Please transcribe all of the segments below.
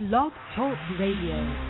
Blog Talk Radio.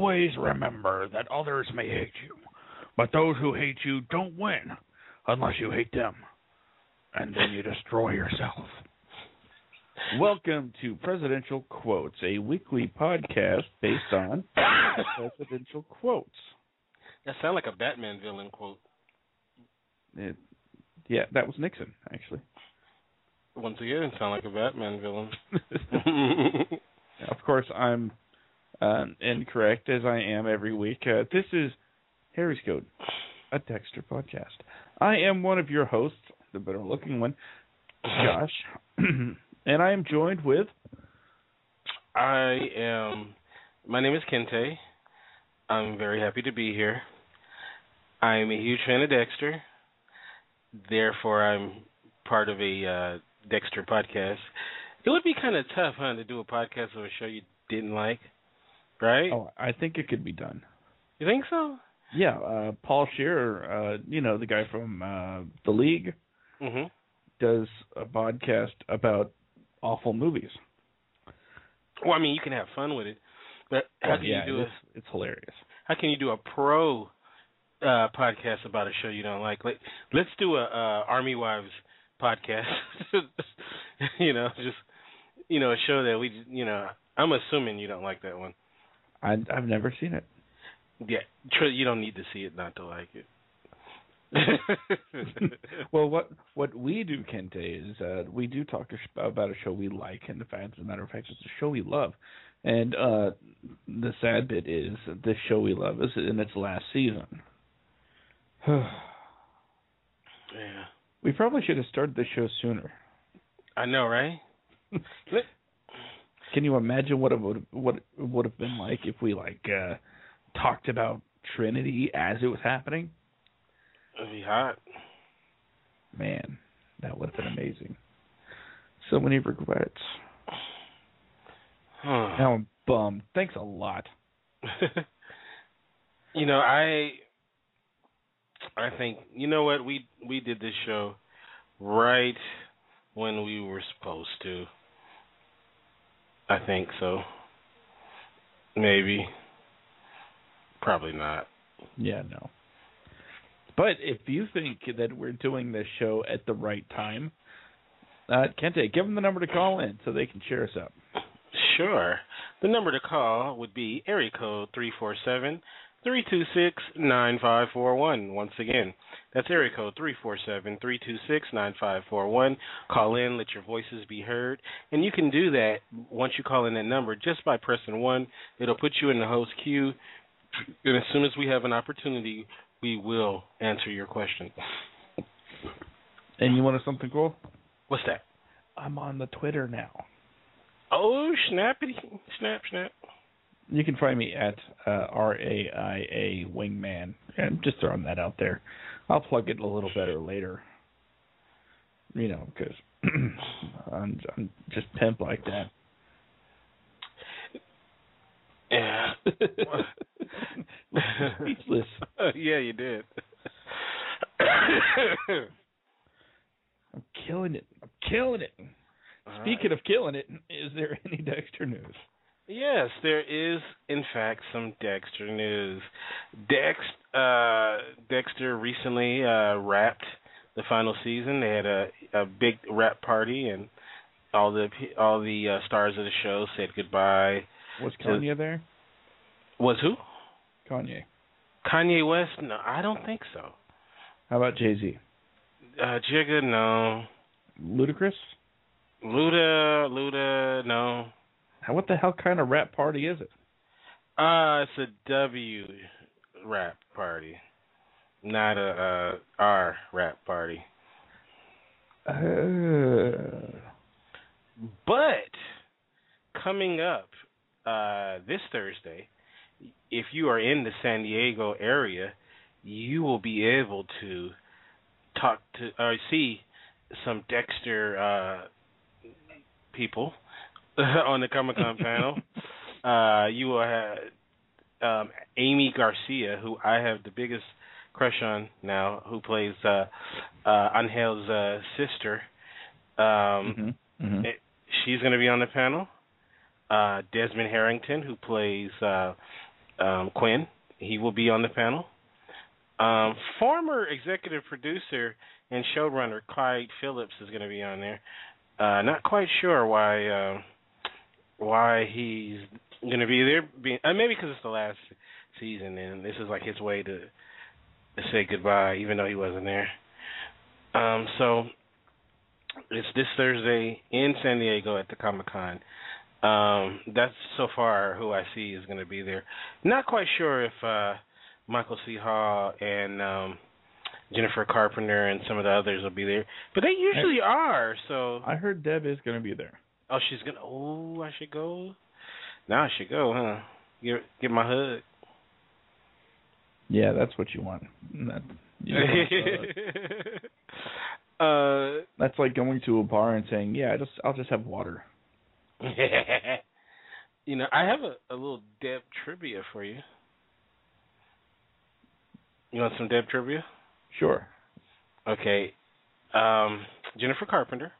Always remember that others may hate you, but those who hate you don't win unless you hate them. And then you destroy yourself. Welcome to Presidential Quotes, a weekly podcast based on presidential quotes. That sounds like a Batman villain quote. It, yeah, that was Nixon, actually. Once again, it sound like a Batman villain. of course, I'm uh, incorrect as I am every week. Uh, this is Harry's Code, a Dexter podcast. I am one of your hosts, the better looking one, Josh, and I am joined with. I am. My name is Kente. I'm very happy to be here. I'm a huge fan of Dexter. Therefore, I'm part of a uh, Dexter podcast. It would be kind of tough, huh, to do a podcast of a show you didn't like, right? Oh, I think it could be done. You think so? Yeah, uh, Paul Scheer, uh, you know the guy from uh, the League, hmm does a podcast about awful movies. Well, I mean, you can have fun with it, but how can yeah, you do a it's, it's hilarious. how can you do a pro uh podcast about a show you don't like? Like, let's do a uh, Army Wives podcast. you know, just you know, a show that we, you know, I'm assuming you don't like that one. I, I've never seen it. Yeah, you don't need to see it not to like it. well, what what we do, Kente, is uh, we do talk about a show we like, and the fact, as a matter of fact, it's a show we love. And uh, the sad bit is, that this show we love is in its last season. yeah, we probably should have started the show sooner. I know, right? Can you imagine what it would what it would have been like if we like uh, talked about Trinity as it was happening? It'd be hot. Man, that would have been amazing. So many regrets. Huh. Now I'm bummed. Thanks a lot. you know, I I think you know what we we did this show right when we were supposed to. I think so. Maybe. Probably not. Yeah, no. But if you think that we're doing this show at the right time, uh, Kente, give them the number to call in so they can cheer us up. Sure. The number to call would be area code three four seven three two six nine five four one. Once again, that's area code three four seven three two six nine five four one. Call in, let your voices be heard, and you can do that once you call in that number just by pressing one. It'll put you in the host queue, and as soon as we have an opportunity, we will answer your question. And you want something cool? What's that? I'm on the Twitter now. Oh, snappity, snap, snap. You can find me at uh, R A I A Wingman. I'm just throwing that out there. I'll plug it a little better later. You know, because I'm, I'm just pimp like that. Yeah. Speechless. yeah, you did. I'm killing it. I'm killing it. Speaking of killing it, is there any Dexter news? Yes, there is in fact some Dexter news. Dex uh Dexter recently uh wrapped the final season. They had a a big wrap party and all the all the uh, stars of the show said goodbye. Was Kanye there? Was who? Kanye. Kanye West? No, I don't think so. How about Jay Z? Uh Jigga, no. Ludacris? Luda, Luda, no. What the hell kind of rap party is it? Uh, it's a W rap party, not a uh, R rap party. Uh, But coming up uh, this Thursday, if you are in the San Diego area, you will be able to talk to or see some Dexter uh, people on the Comic Con panel. Uh, you will have um, Aimee Garcia, who I have the biggest crush on now, who plays uh, uh, Angel's uh, sister. Um, mhm, mhm. it- she's going to be on the panel. Uh, Desmond Harrington, who plays uh, um, Quinn, he will be on the panel. Um, former executive producer and showrunner Clyde Phillips is going to be on there. Uh, not quite sure why uh, why he's going to be there. Being, uh, maybe because it's the last season and this is like his way to, to say goodbye, even though he wasn't there. Um, so it's this Thursday in San Diego at the Comic Con. Um, that's so far who I see is going to be there. Not quite sure if uh, Michael C. Hall and um, Jennifer Carpenter and some of the others will be there, but they usually are. So, I heard Deb is going to be there. Oh, she's gonna. Oh, I should go. Now I should go, huh? Get get my hug. Yeah, that's what you want. That, you uh, uh, that's like going to a bar and saying, "Yeah, I just I'll just have water." you know, I have a, a little Deb trivia for you. You want some Deb trivia? Sure. Okay. Um, Jennifer Carpenter.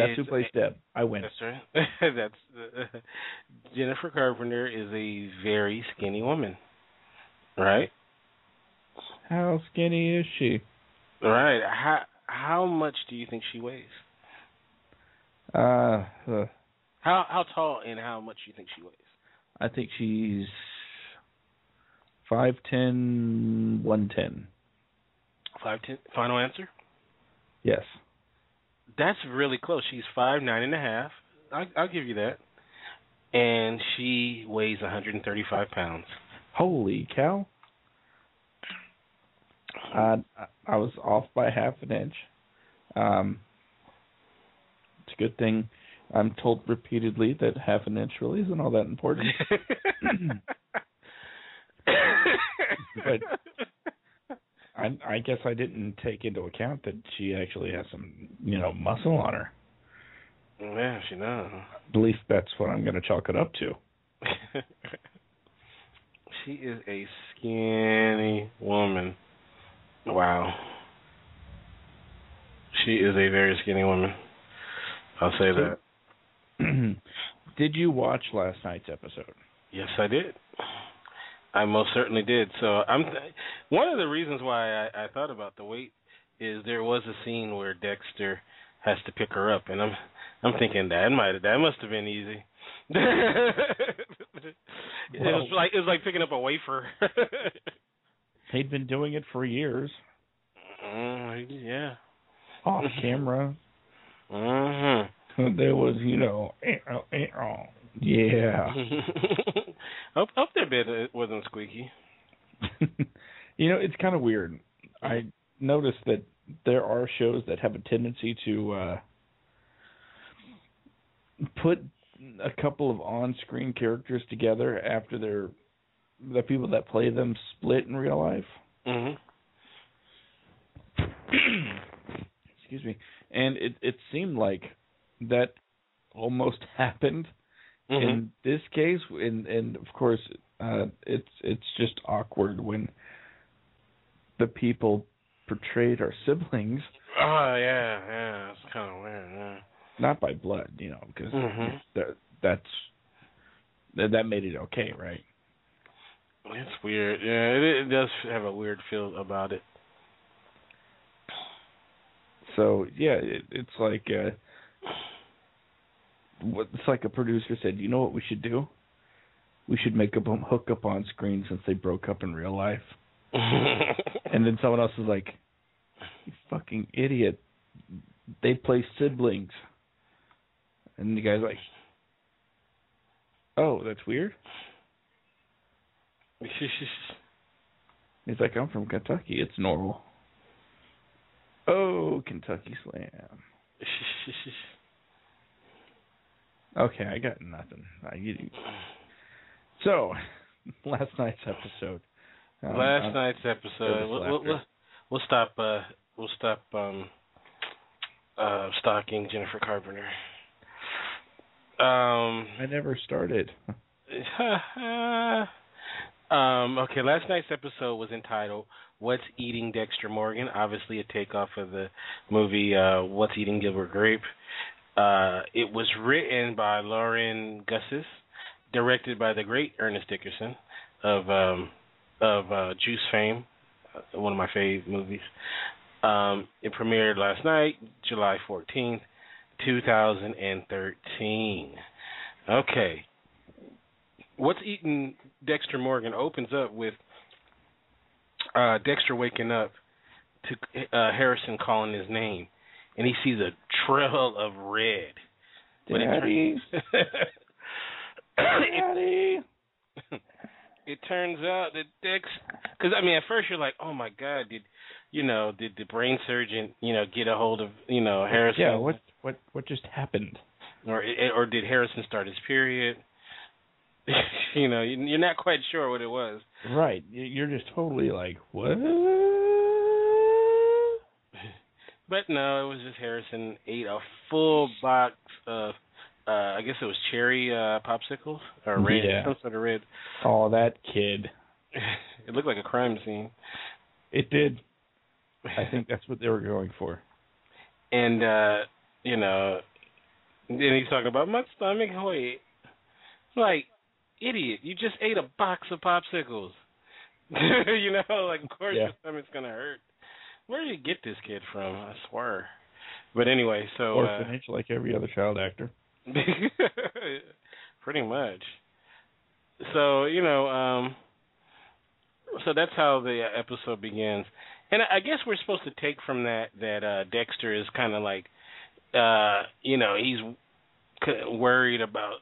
That's is who plays Deb. I win. That's right. That's uh, Jennifer Carpenter is a very skinny woman, right? How skinny is she? Right. How how much do you think she weighs? Uh, uh How how tall and how much do you think she weighs? I think she's five ten, one ten. Five ten. Final answer. Yes. That's really close. She's five nine and a half. I, I'll give you that. And she weighs 135 pounds. Holy cow! I I was off by half an inch. Um, it's a good thing. I'm told repeatedly that half an inch really isn't all that important. But- I I guess I didn't take into account that she actually has some you know muscle on her. yeah, she knows. At least that's what I'm going to chalk it up to. she is a skinny woman. Wow. She is a very skinny woman. I'll say So- that. did you watch last night's episode? Yes, I did. I most certainly did. So I'm one of the reasons why I, I thought about the weight is there was a scene where Dexter has to pick her up, and I'm I'm thinking that might that must have been easy. it was like it was like picking up a wafer. They'd been doing it for years, mm, yeah. off camera. Mhm. there was, you know, eh, oh, eh, oh. yeah. hope hope their bed uh, wasn't squeaky. you know, it's kind of weird. I noticed that there are shows that have a tendency to uh put a couple of on-screen characters together after they're the people that play them split in real life. Mhm. Excuse me. And it it seemed like that almost happened Mhm. in this case and and of course uh it's it's just awkward when the people portrayed are siblings Oh yeah, yeah. It's kind of weird. Yeah. not by blood you know because Mhm. that that's that, that made it okay right It's weird. Yeah, it, it does have a weird feel about it. so yeah it, it's like uh it's like a producer said you know what we should do? We should make them hook up on screen since they broke up in real life. And then someone else is like you fucking idiot. They play siblings. And the guy's like oh that's weird. He's like i'm from kentucky. It's normal. Oh kentucky slam okay i got nothing I, you, so last night's episode um, Last I'm- night's episode. We'll, we'll, we'll, we'll stop. Uh, we'll stop. Um, uh, stalking Jennifer Carpenter. Um. i never started um. Okay. Last night's episode was entitled "What's Eating Dexter Morgan." Obviously, a takeoff of the movie uh, "What's Eating Gilbert Grape." Uh, it was written by Lauren Gussis, directed by the great Ernest Dickerson of um, of uh, Juice fame, uh, one of my fave movies. Um, it premiered last night, July 14th, 2013. Okay. What's Eating Dexter Morgan opens up with uh, Dexter waking up to uh, Harrison calling his name, and he sees a trail of red. It Daddy. turns- Daddy. it turns out that Dex, because I mean, at first you're like, oh my god, did you know, did the brain surgeon, you know, get a hold of, you know, Harrison? Yeah, what what what just happened? Or or did Harrison start his period? you know, you- you're not quite sure what it was. Right. You're just totally like, what? But no, it was just Harrison ate a full box of, uh I guess it was cherry uh popsicles or red, Yeah. some sort of red. Oh, that kid. it looked like a crime scene. It did. I think that's what they were going for. and uh, you know, then he's talking about my stomach hurt. Like, idiot, you just ate a box of popsicles. you know, like of course Yeah. your stomach's gonna hurt. Where did you get this kid from? I swear. But anyway, so uh, Orphanage, like every other child actor. pretty much. So you know, um, so that's how the episode begins, and I I guess we're supposed to take from that that uh, Dexter is kind of like, uh, you know, he's worried about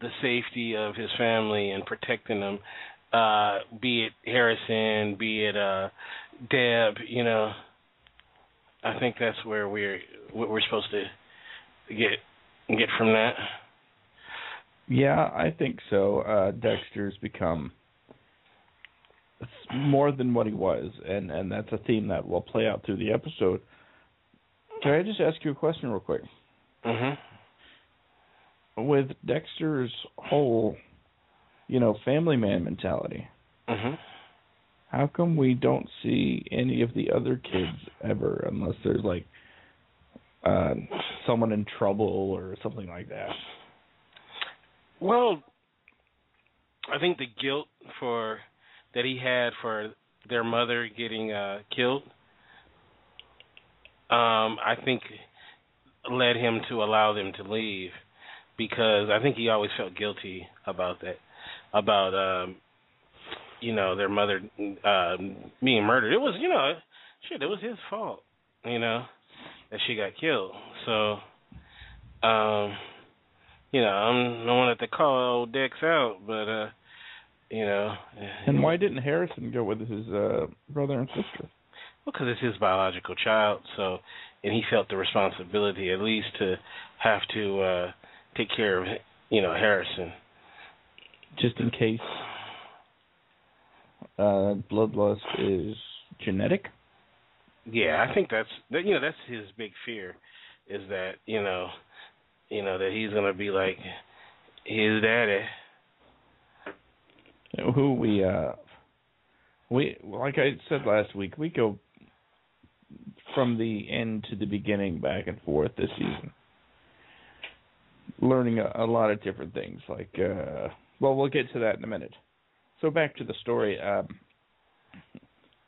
the safety of his family and protecting them, uh, be it Harrison, be it uh, Deb, you know. I think that's where we're what we're supposed to get get from that. Yeah, I think so. Uh Dexter's become more than what he was, and and that's a theme that will play out through the episode. Can I just ask you a question real quick? Mhm. With Dexter's whole, you know, family man mentality, Mhm. How come we don't see any of the other kids ever unless there's like uh someone in trouble or something like that? Well, I think the guilt for that he had for their mother getting uh killed um I think led him to allow them to leave because I think he always felt guilty about that. about um you know their mother uh being murdered. It was you know shit. It was his fault. You know that she got killed. So um you know I'm the one at the call old Dex out, but uh you know. And why didn't Harrison go with his uh brother and sister? Well, because it's his biological child, so and he felt the responsibility at least to have to uh take care of you know Harrison. Just in case uh bloodlust is genetic. Yeah, I think that's that. You know, that's his big fear, is that you know, you know that he's gonna be like his daddy. Who we uh we like I said last week, we go from the end to the beginning back and forth this season. Learning a, a lot of different things like uh well we'll get to that in a minute. So back to the story. Um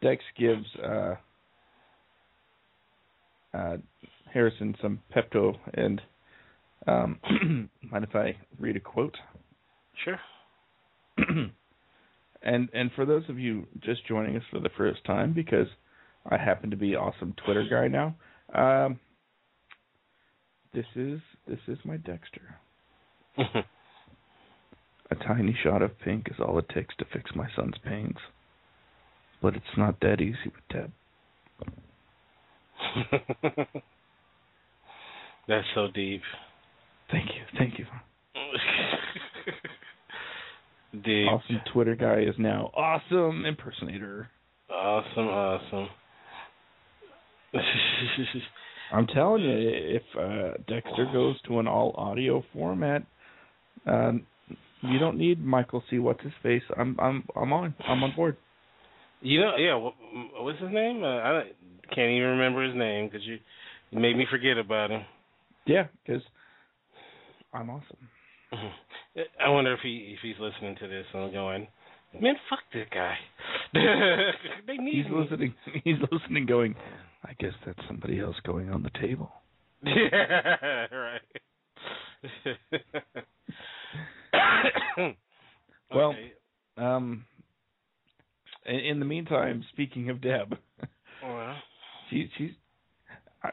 Dex gives uh uh Harrison some Pepto and um mind if I read a quote? Sure. and and for those of you just joining us for the first time, because I happen to be awesome Twitter guy now, um, this is this is my Dexter. A tiny shot of pink is all it takes to fix my son's pains, but it's not that easy with Deb. That's so deep. Thank you, thank you. deep. Awesome Twitter guy is now awesome impersonator. Awesome, awesome. I'm telling you, if uh, Dexter goes to an all audio format, um, you don't need Michael C. What's his face. I'm I'm I'm on. I'm on board. You know, yeah. What, what's his name? Uh, I can't even remember his name because you, you made me forget about him. Yeah, because I'm awesome. I wonder if he if he's listening to this and going, man, fuck this guy. they need He's me. listening. He's listening, going. I guess that's somebody else going on the table. Yeah, right. Well, Okay. Um. In, in the meantime, speaking of Deb, well, she she's. I,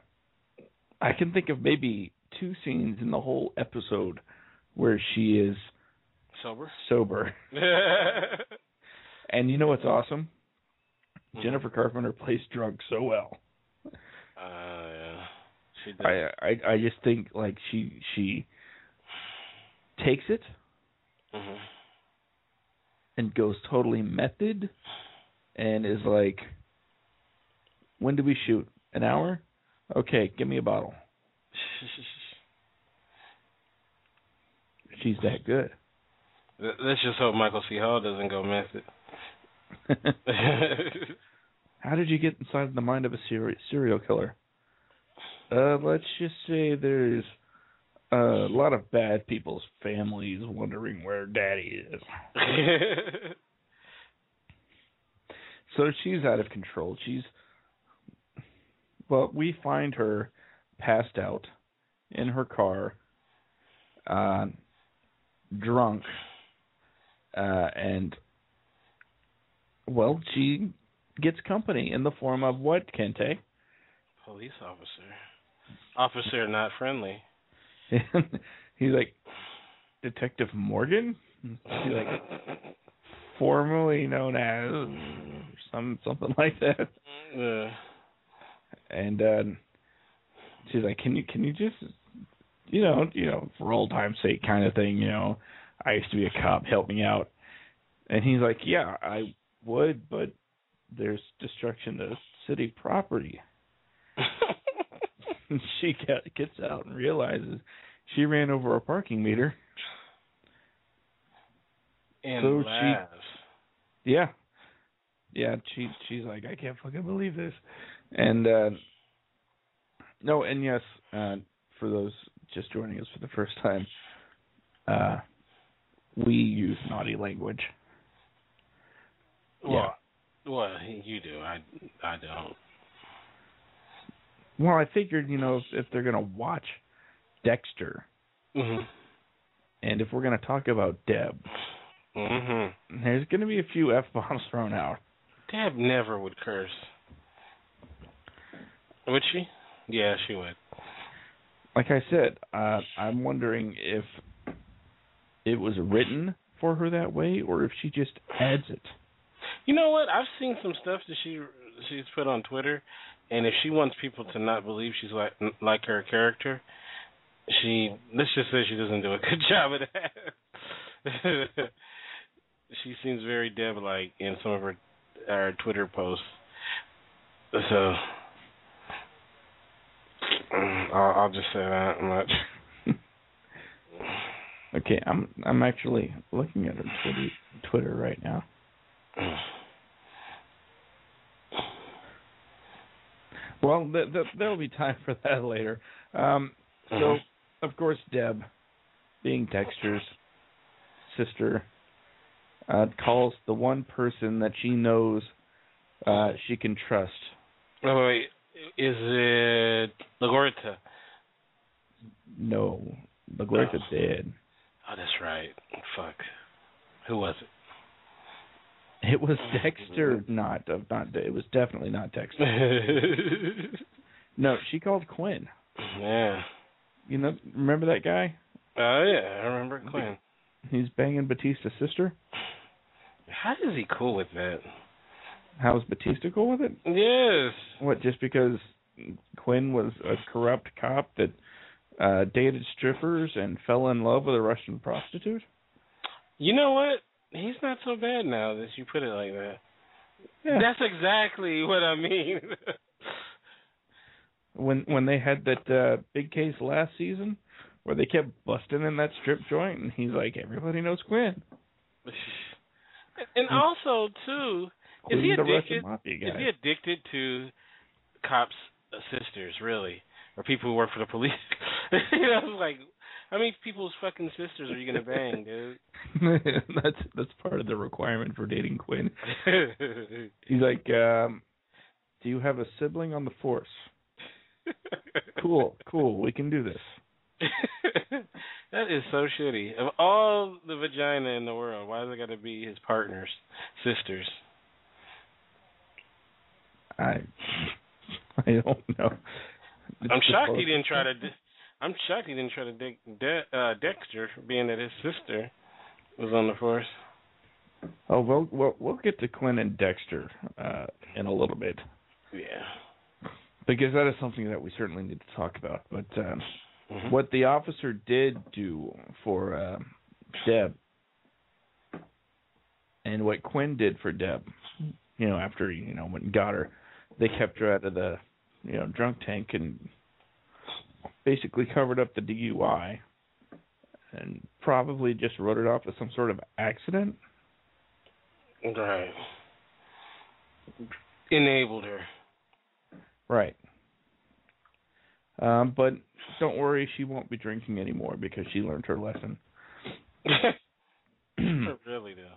I can think of maybe two scenes in the whole episode where she is sober. sober. And you know what's awesome? Mhm. Jennifer Carpenter plays drunk so well. Uh, yeah. She did. I I I just think like she she takes it Mhm. and goes totally method and is like when do we shoot? An hour? Okay, give me a bottle. She's that good. Let's just hope Michael C. Hall doesn't go method. How did you get inside the mind of a serial killer? Uh, let's just say there's a lot of bad people's families wondering where daddy is. So she's out of control. She's but we find her passed out in her car, uh, drunk, uh, and well, she gets company in the form of what, Kente? Police officer. Officer not friendly. He's like, Detective Morgan? She's like, formerly known as some something like that. And uh, she's like, "Can you can you just you know you know for old time's sake kind of thing? You know, I used to be a cop. Help me out." And he's like, "Yeah, I would, but there's destruction to city property." She get, gets out and realizes she ran over a parking meter. and So she- Yeah. Yeah, she she's like, I can't fucking believe this. And uh no, and yes, uh for those just joining us for the first time, uh we use naughty language. Well, well, you do. I, I don't. Well, I figured, you know, if, if they're gonna watch Dexter Mhm. and if we're gonna talk about Deb, Mhm. There's going to be a few f bombs thrown out. Deb never would curse. Would she? Yeah, she would. Like I said, uh, I'm wondering if it was written for her that way, or if she just adds it. You know what? I've seen some stuff that she she's put on Twitter, and if she wants people to not believe she's like like her character, she let's just say she doesn't do a good job of that. she seems very Deb like in some of her her Twitter posts. So mm, I'll, I'll just say that much. Okay, I'm I'm actually looking at her Twitter Twitter right now. Well, th- th- there'll be time for that later. Um, so, Mhm. of course, Deb, being Dexter's sister, uh, calls the one person that she knows uh, she can trust. Oh wait, is it LaGuerta? No, LaGuerta's Oh. dead. Oh, that's right. Fuck. Who was it? It was Dexter, not uh, not. It was definitely not Dexter. No, she called Quinn. yeah. You know, remember that guy? Oh yeah, I remember Quinn. He's banging Batista's sister. How is he cool with that? How's Batista cool with it? Yes. What, just because Quinn was a corrupt cop that uh dated strippers and fell in love with a Russian prostitute? You know what? He's not so bad now that you put it like that. Yeah. That's exactly what I mean. when when they had that uh big case last season where they kept busting in that strip joint and he's like, Everybody knows Quinn. and also too, is he addicted? Is he addicted to cops' sisters, really, or people who work for the police? you know, like how many people's fucking sisters are you gonna bang, dude? that's that's part of the requirement for dating Quinn. He's like, um, do you have a sibling on the force? Cool, cool, we can do this. that is so shitty. Of all the vagina in the world, why does it got to be his partner's sisters? I I don't know. It's I'm shocked he didn't try to. I'm shocked he didn't try to dig De- uh, Dexter, being that his sister was on the force. Oh, we'll we'll we'll get to Quinn and Dexter uh, in a little bit Yeah. because that is something that we certainly need to talk about. But um, Mhm. what the officer did do for uh, Deb and what Quinn did for Deb, you know, after you know went and got her, they kept her out of the you know drunk tank and basically covered up the DUI and probably just wrote it off as some sort of accident. Right. Enabled her. Right. Um, but don't worry, she won't be drinking anymore because she learned her lesson. really though.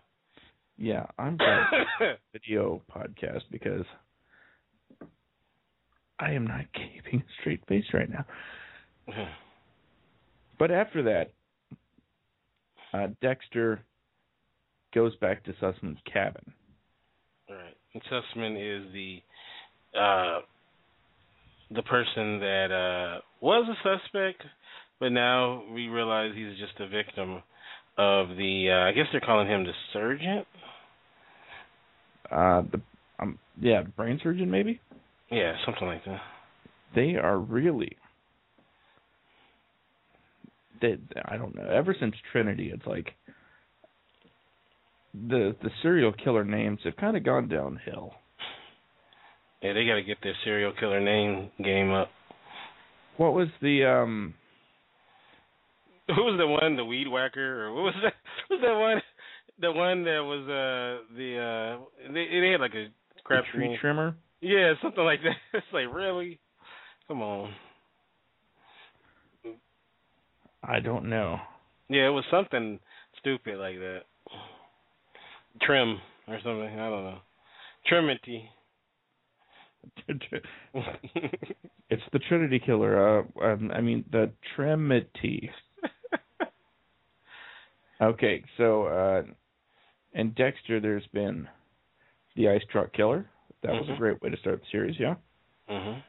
yeah, I'm glad video podcast because I am not keeping a straight face right now. But after that, uh, Dexter goes back to Sussman's cabin. Right. And Sussman is the uh the person that uh was a suspect, but now we realize he's just a victim of the uh I guess they're calling him the surgeon. Uh, the um, yeah, brain surgeon maybe. Yeah, something like that. They are really. They, I don't know. Ever since Trinity, it's like the the serial killer names have kind of gone downhill. Yeah, they got to get their serial killer name game up. What was the um? Who was the one, the weed whacker, or what was that? What was that one? The one that was uh the uh they they had like a crap tree trimmer? Yeah, something like that. It's like really, come on. I don't know. Yeah, it was something stupid like that. Trim or something. I don't know. Trimity. it's the Trinity killer. Uh, um, I mean the Trimity. Okay, so uh, and Dexter, there's been the Ice Truck Killer. That was Mhm. a great way to start the series. Yeah. Mhm.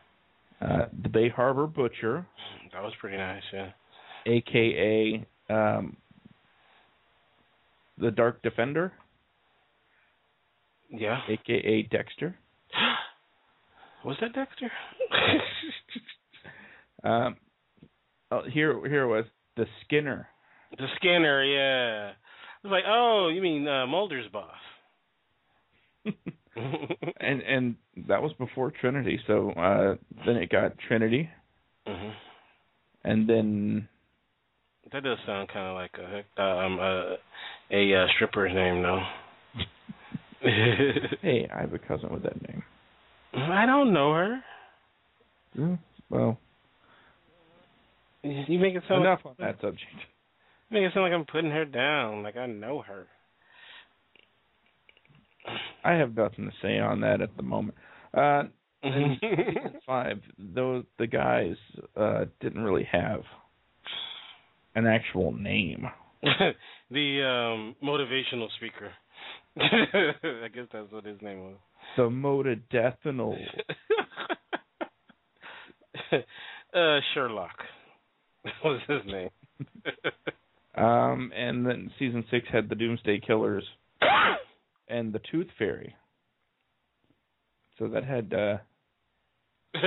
Uh, the Bay Harbor Butcher, That was pretty nice. Yeah. aka um, the Dark Defender, Yeah. aka Dexter. was that Dexter? Um, oh, here, here was the Skinner. the Skinner. Yeah. I was like, oh, you mean uh, Mulder's boss? and and that was before Trinity. So uh, then it got Trinity, hmm and then That does sound kind of like a um a a uh, stripper's name, though. hey, I have a cousin with that name. I don't know her. Hmm, Well, You make it sound enough like, on that subject. You make it sound like I'm putting her down. Like I know her. I have nothing to say on that at the moment. Uh, five, those the guys uh, didn't really have an actual name. the um motivational speaker. I guess that's what his name was. The modadeathanol. uh Sherlock. was his name. Um, and then season six had the Doomsday Killers and the Tooth Fairy. So that had uh,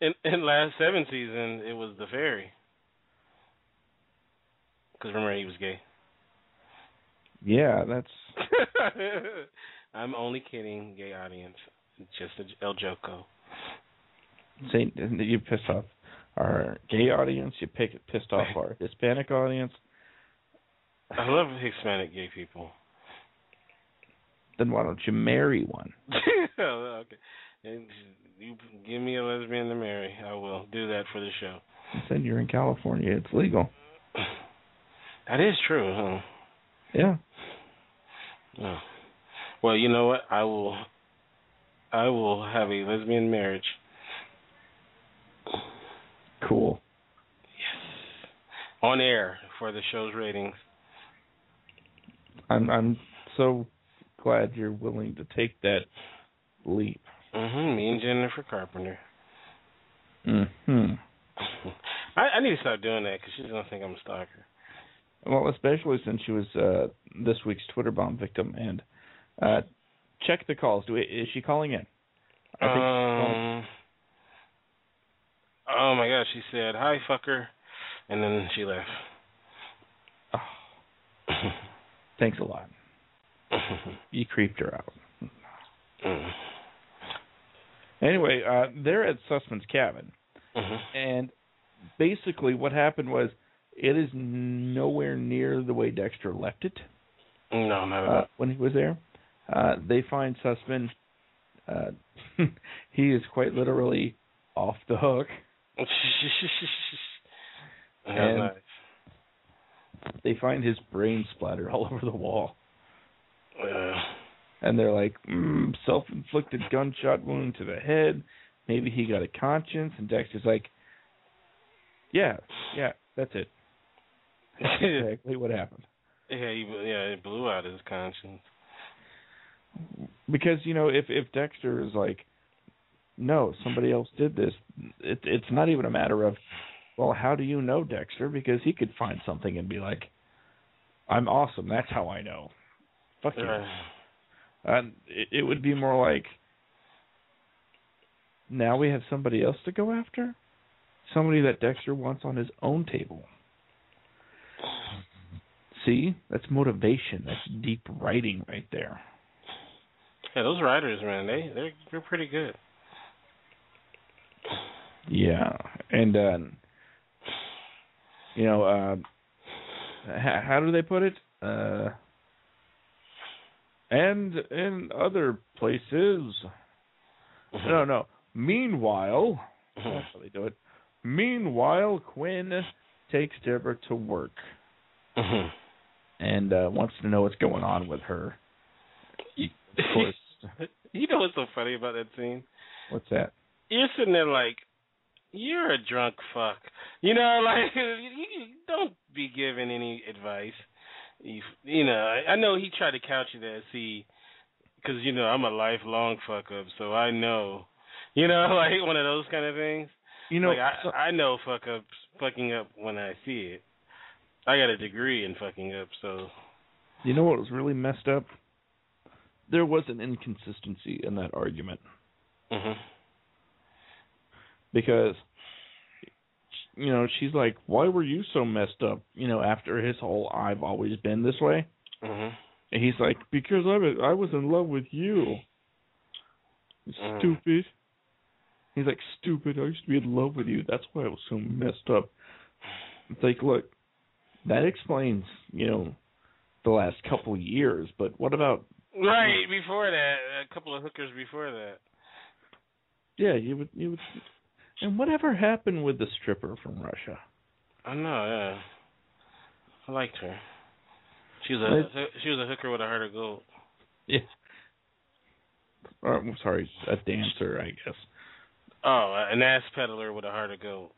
in in last seven season, it was the fairy. Because remember, he was gay. yeah, that's I'm only kidding, gay audience. Just a El Joco. Saint. You pissed off our gay audience. You pick pissed off our Hispanic audience. I love Hispanic gay people. Then why don't you marry one? okay. And you give me a lesbian to marry. I will do that for the show. Then you're in California. It's legal. That is true, huh? Yeah. Oh. Well, you know what? I will. I will have a lesbian marriage. Cool. Yes. On air for the show's ratings. I'm I'm so glad you're willing to take that leap. Mhm. Me and Jennifer Carpenter. Hmm. I, I need to start doing that because she's gonna think I'm a stalker. Well, especially since she was uh, this week's Twitter bomb victim, and uh, check the calls. Do we, is she calling in? I think Um. Oh my gosh, she said hi fucker, and then she left. Oh, thanks a lot. You creeped her out. Mm. Anyway, uh, they're at Sussman's cabin, Mhm. and basically what happened was it is nowhere near the way Dexter left it No, at uh, when he was there. Uh, they find Sussman. Uh, he is quite literally off the hook. And- nice. They find his brain splatter all over the wall. Uh, and they're like, mm, self-inflicted gunshot wound to the head. Maybe he got a conscience. And Dexter's like, yeah, yeah, that's it. That's exactly what happened. yeah, he, yeah, it blew out his conscience. Because you know, if if Dexter is like, no, somebody else did this, it, it's not even a matter of, well, how do you know Dexter? Because he could find something and be like, I'm awesome. That's how I know. Fuck you. Right. And it, it would be more like now we have somebody else to go after, somebody that Dexter wants on his own table. See, that's motivation. That's deep writing right there. Yeah, those writers, man, they they're they're pretty good. Yeah, and uh, you know, uh, h- how do they put it? Uh, and in other places, no, no. Meanwhile, That's how they do it. Meanwhile, Quinn takes Deborah to work Mhm. and uh, wants to know what's going on with her. Of course, you know what's so funny about that scene? what's that? You're sitting there like, you're a drunk fuck. You know, like you, you don't be giving any advice. You, you know, I, I know he tried to couch it as he, because you know I'm a lifelong fuck up, so I know, you know, like one of those kind of things. You know, like I, I know fuck ups, fucking up when I see it. I got a degree in fucking up, so you know what was really messed up? There was an inconsistency in that argument Mm-hmm. because you know she's like, "Why were you so messed up?" You know, after his whole "I've always been this way," Mhm. and he's like, "Because I was I was in love with you." Mm. Stupid. He's like, "Stupid. I used to be in love with you. That's why I was so messed up." It's like, look, that explains, you know, the last couple years. But what about Right before that, a couple of hookers before that. Yeah, you would you would and whatever happened with the stripper from Russia? I know, yeah. I liked her. She was Right. a she was a hooker with a heart of gold. Yeah. Or, I'm sorry, a dancer, I guess. Oh, an ass peddler with a heart of gold.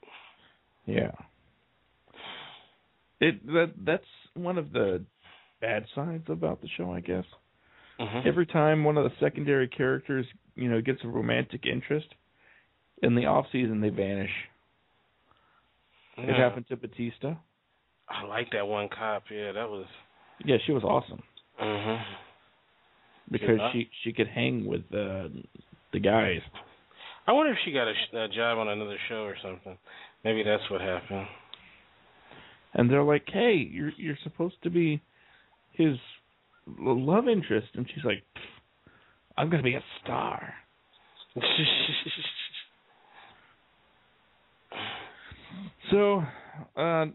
Yeah. It that that's one of the bad sides about the show, I guess. Mhm. Every time one of the secondary characters, you know, gets a romantic interest, in the off season they vanish. It happened to Batista. I like that one cop. Yeah, that was. Yeah, she was awesome Mhm. because she she could hang with uh, the guys. I wonder if she got a, a job on another show or something. Maybe that's what happened. and they're like, "Hey, you're you're supposed to be his love interest," and she's like, "I'm gonna be a star." So, uh,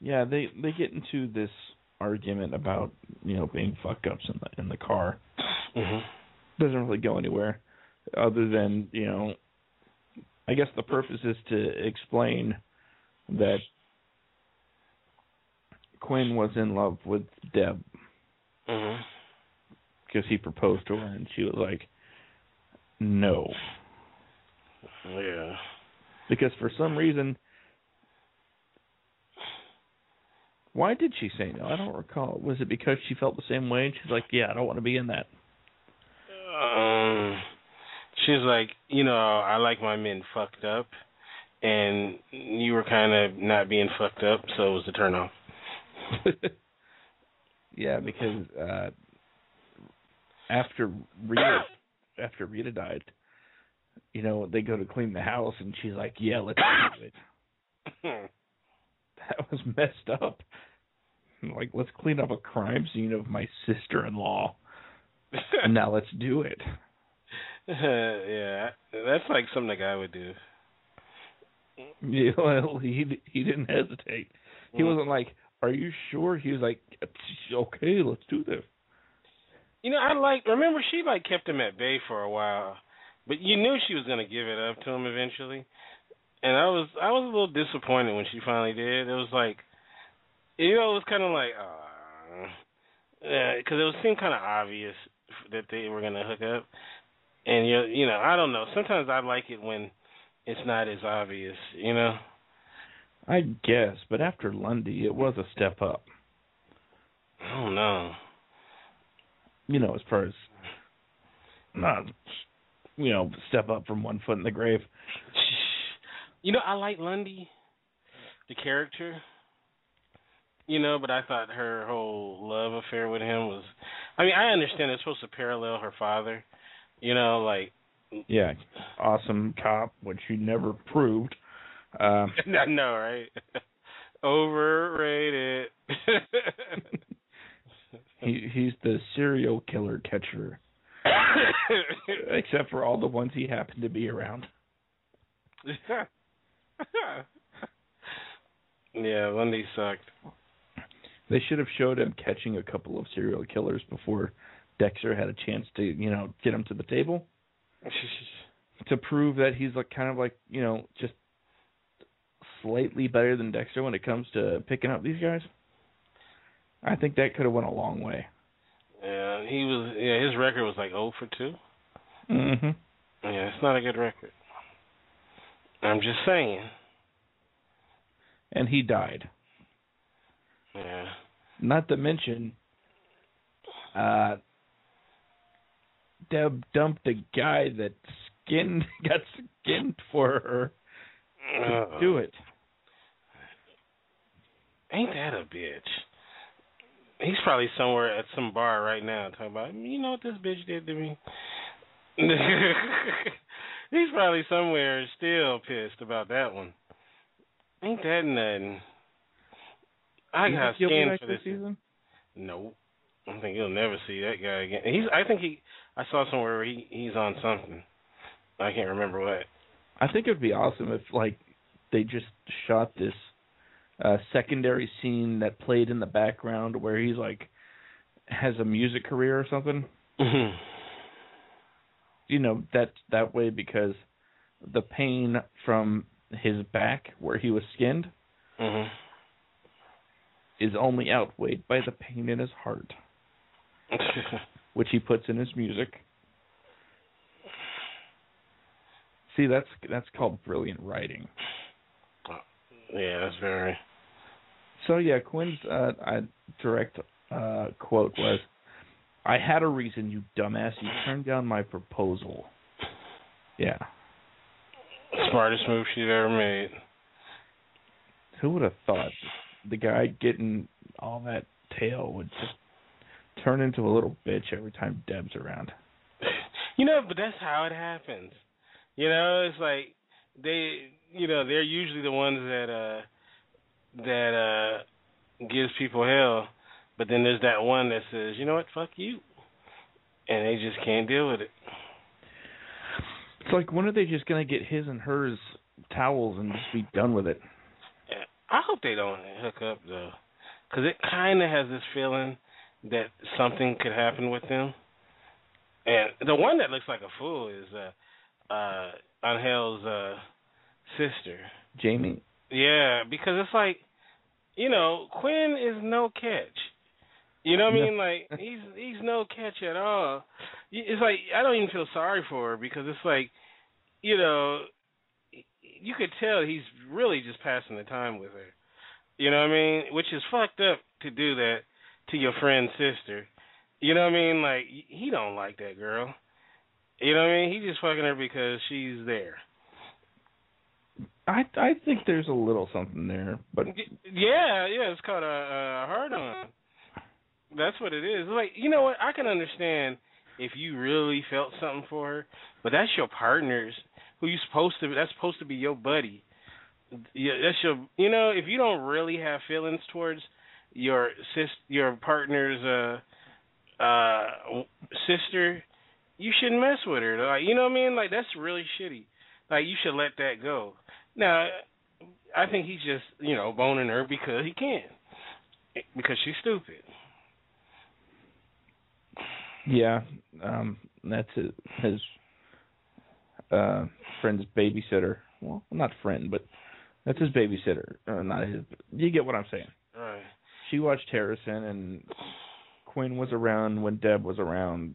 yeah, they they get into this argument about you know being fuck ups in the in the car. mhm. Doesn't really go anywhere, other than you know, I guess the purpose is to explain that Quinn was in love with Deb Mhm. because he proposed to her and she was like, no, Yeah. because for some reason. Why did she say no? I don't recall. Was it because she felt the same way and she's like, "Yeah, I don't want to be in that." Um, she's like, you know, I like my men fucked up, and you were kind of not being fucked up, so it was a turn off. yeah, because uh after Rita after Rita died, you know, they go to clean the house and she's like, "Yeah, let's do it." That was messed up. Like, let's clean up a crime scene of my sister-in-law. And now let's do it. yeah, that's like something a guy would do. Yeah, well, he he didn't hesitate. He Mm. wasn't like, "Are you sure?" He was like, "Okay, let's do this." You know, I like. Remember, she like kept him at bay for a while, but you knew she was gonna give it up to him eventually. And I was, I was a little disappointed when she finally did. It was like, you know, it was kind of like, uh, yeah, because it was seemed kind of obvious that they were gonna hook up. And you, you know, I don't know. Sometimes I like it when it's not as obvious. You know. I guess, but after Lundy, it was a step up. I don't know. You know, as far as not, you know, step up from one foot in the grave. You know, I like Lundy, the character. You know, but I thought her whole love affair with him was. I mean, I understand it's supposed to parallel her father. You know, like Yeah, awesome cop, which he never proved. Um, I know, right? Overrated. he he's the serial killer catcher, except for all the ones he happened to be around. yeah, Lundy sucked. They should have showed him catching a couple of serial killers before Dexter had a chance to, you know, get him to the table to prove that he's like kind of like, you know, just slightly better than Dexter when it comes to picking up these guys. I think that could have went a long way. Yeah, he was. Yeah, his record was like 0 for 2. Mhm. Yeah, it's not a good record. I'm just saying. And he died. Yeah. Not to mention, uh, Deb dumped a guy that skinned got skinned for her to Uh, do it. Ain't that a bitch? He's probably somewhere at some bar right now talking about, you know what this bitch did to me? He's probably somewhere still pissed about that one. Ain't that nothing? I got skinned for this season. Nope. I don't think you'll never see that guy again. He's. I think he. I saw somewhere where he he's on something. I can't remember what. I think it'd be awesome if like they just shot this uh secondary scene that played in the background where he's like has a music career or something. Mhm. You know, that that way because the pain from his back where he was skinned Mhm. Is only outweighed by the pain in his heart, which he puts in his music. See, that's that's called brilliant writing. yeah, that's very. So yeah, Quinn's uh, uh, direct uh, quote was, "I had a reason, you dumbass. You turned down my proposal." Yeah, Smartest move she's ever made. who would have thought the guy getting all that tail would just turn into a little bitch every time Deb's around? You know, but that's how it happens. You know, it's like they, you know, they're usually the ones that uh that uh gives people hell, but then there's that one that says, you know what, fuck you, and they just can't deal with it. It's like when are they just gonna get his and hers towels and just be done with it? I hope they don't hook up though, because it kind of has this feeling that something could happen with them. And the one that looks like a fool is uh uh Angel's uh sister. Jamie, Yeah, because it's like, you know, Quinn is no catch. You know what I mean? Like he's he's no catch at all. It's like I don't even feel sorry for her because it's like, you know, you could tell he's really just passing the time with her. You know what I mean? Which is fucked up to do that to your friend's sister. You know what I mean? Like he don't like that girl. You know what I mean? He's just fucking her because she's there. I I think there's a little something there, but Yeah, yeah, it's called a, a hard on. That's what it is. Like, you know what? I can understand if you really felt something for her, but that's your partners who you supposed to. That's supposed to be your buddy. Yeah, that's your. You know, if you don't really have feelings towards your sis, your partner's uh uh sister, you shouldn't mess with her. Like, you know what I mean? Like, that's really shitty. Like, you should let that go. Now, I think he's just, you know, boning her because he can. Because she's stupid. Yeah, um, that's his, his uh, friend's babysitter. Well, not friend, but that's his babysitter. Uh, not his. You get what I'm saying. Right. She watched Harrison, and Quinn was around when Deb was around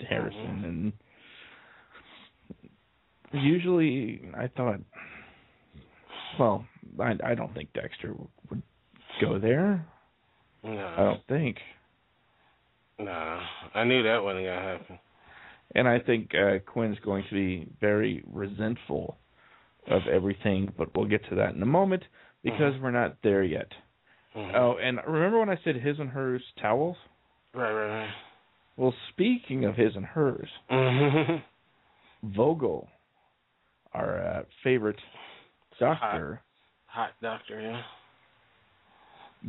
Harrison, and usually I thought, well, I I don't think Dexter would go there. No. I don't think. Nah. I knew that wasn't going to happen. And I think uh, Quinn's going to be very resentful of everything, but we'll get to that in a moment because we're not there yet. Mhm. Oh, and remember when I said his and hers towels? Right, right, right. Well, speaking of his and hers, right. Vogel, our uh, favorite doctor, Hot doctor, yeah.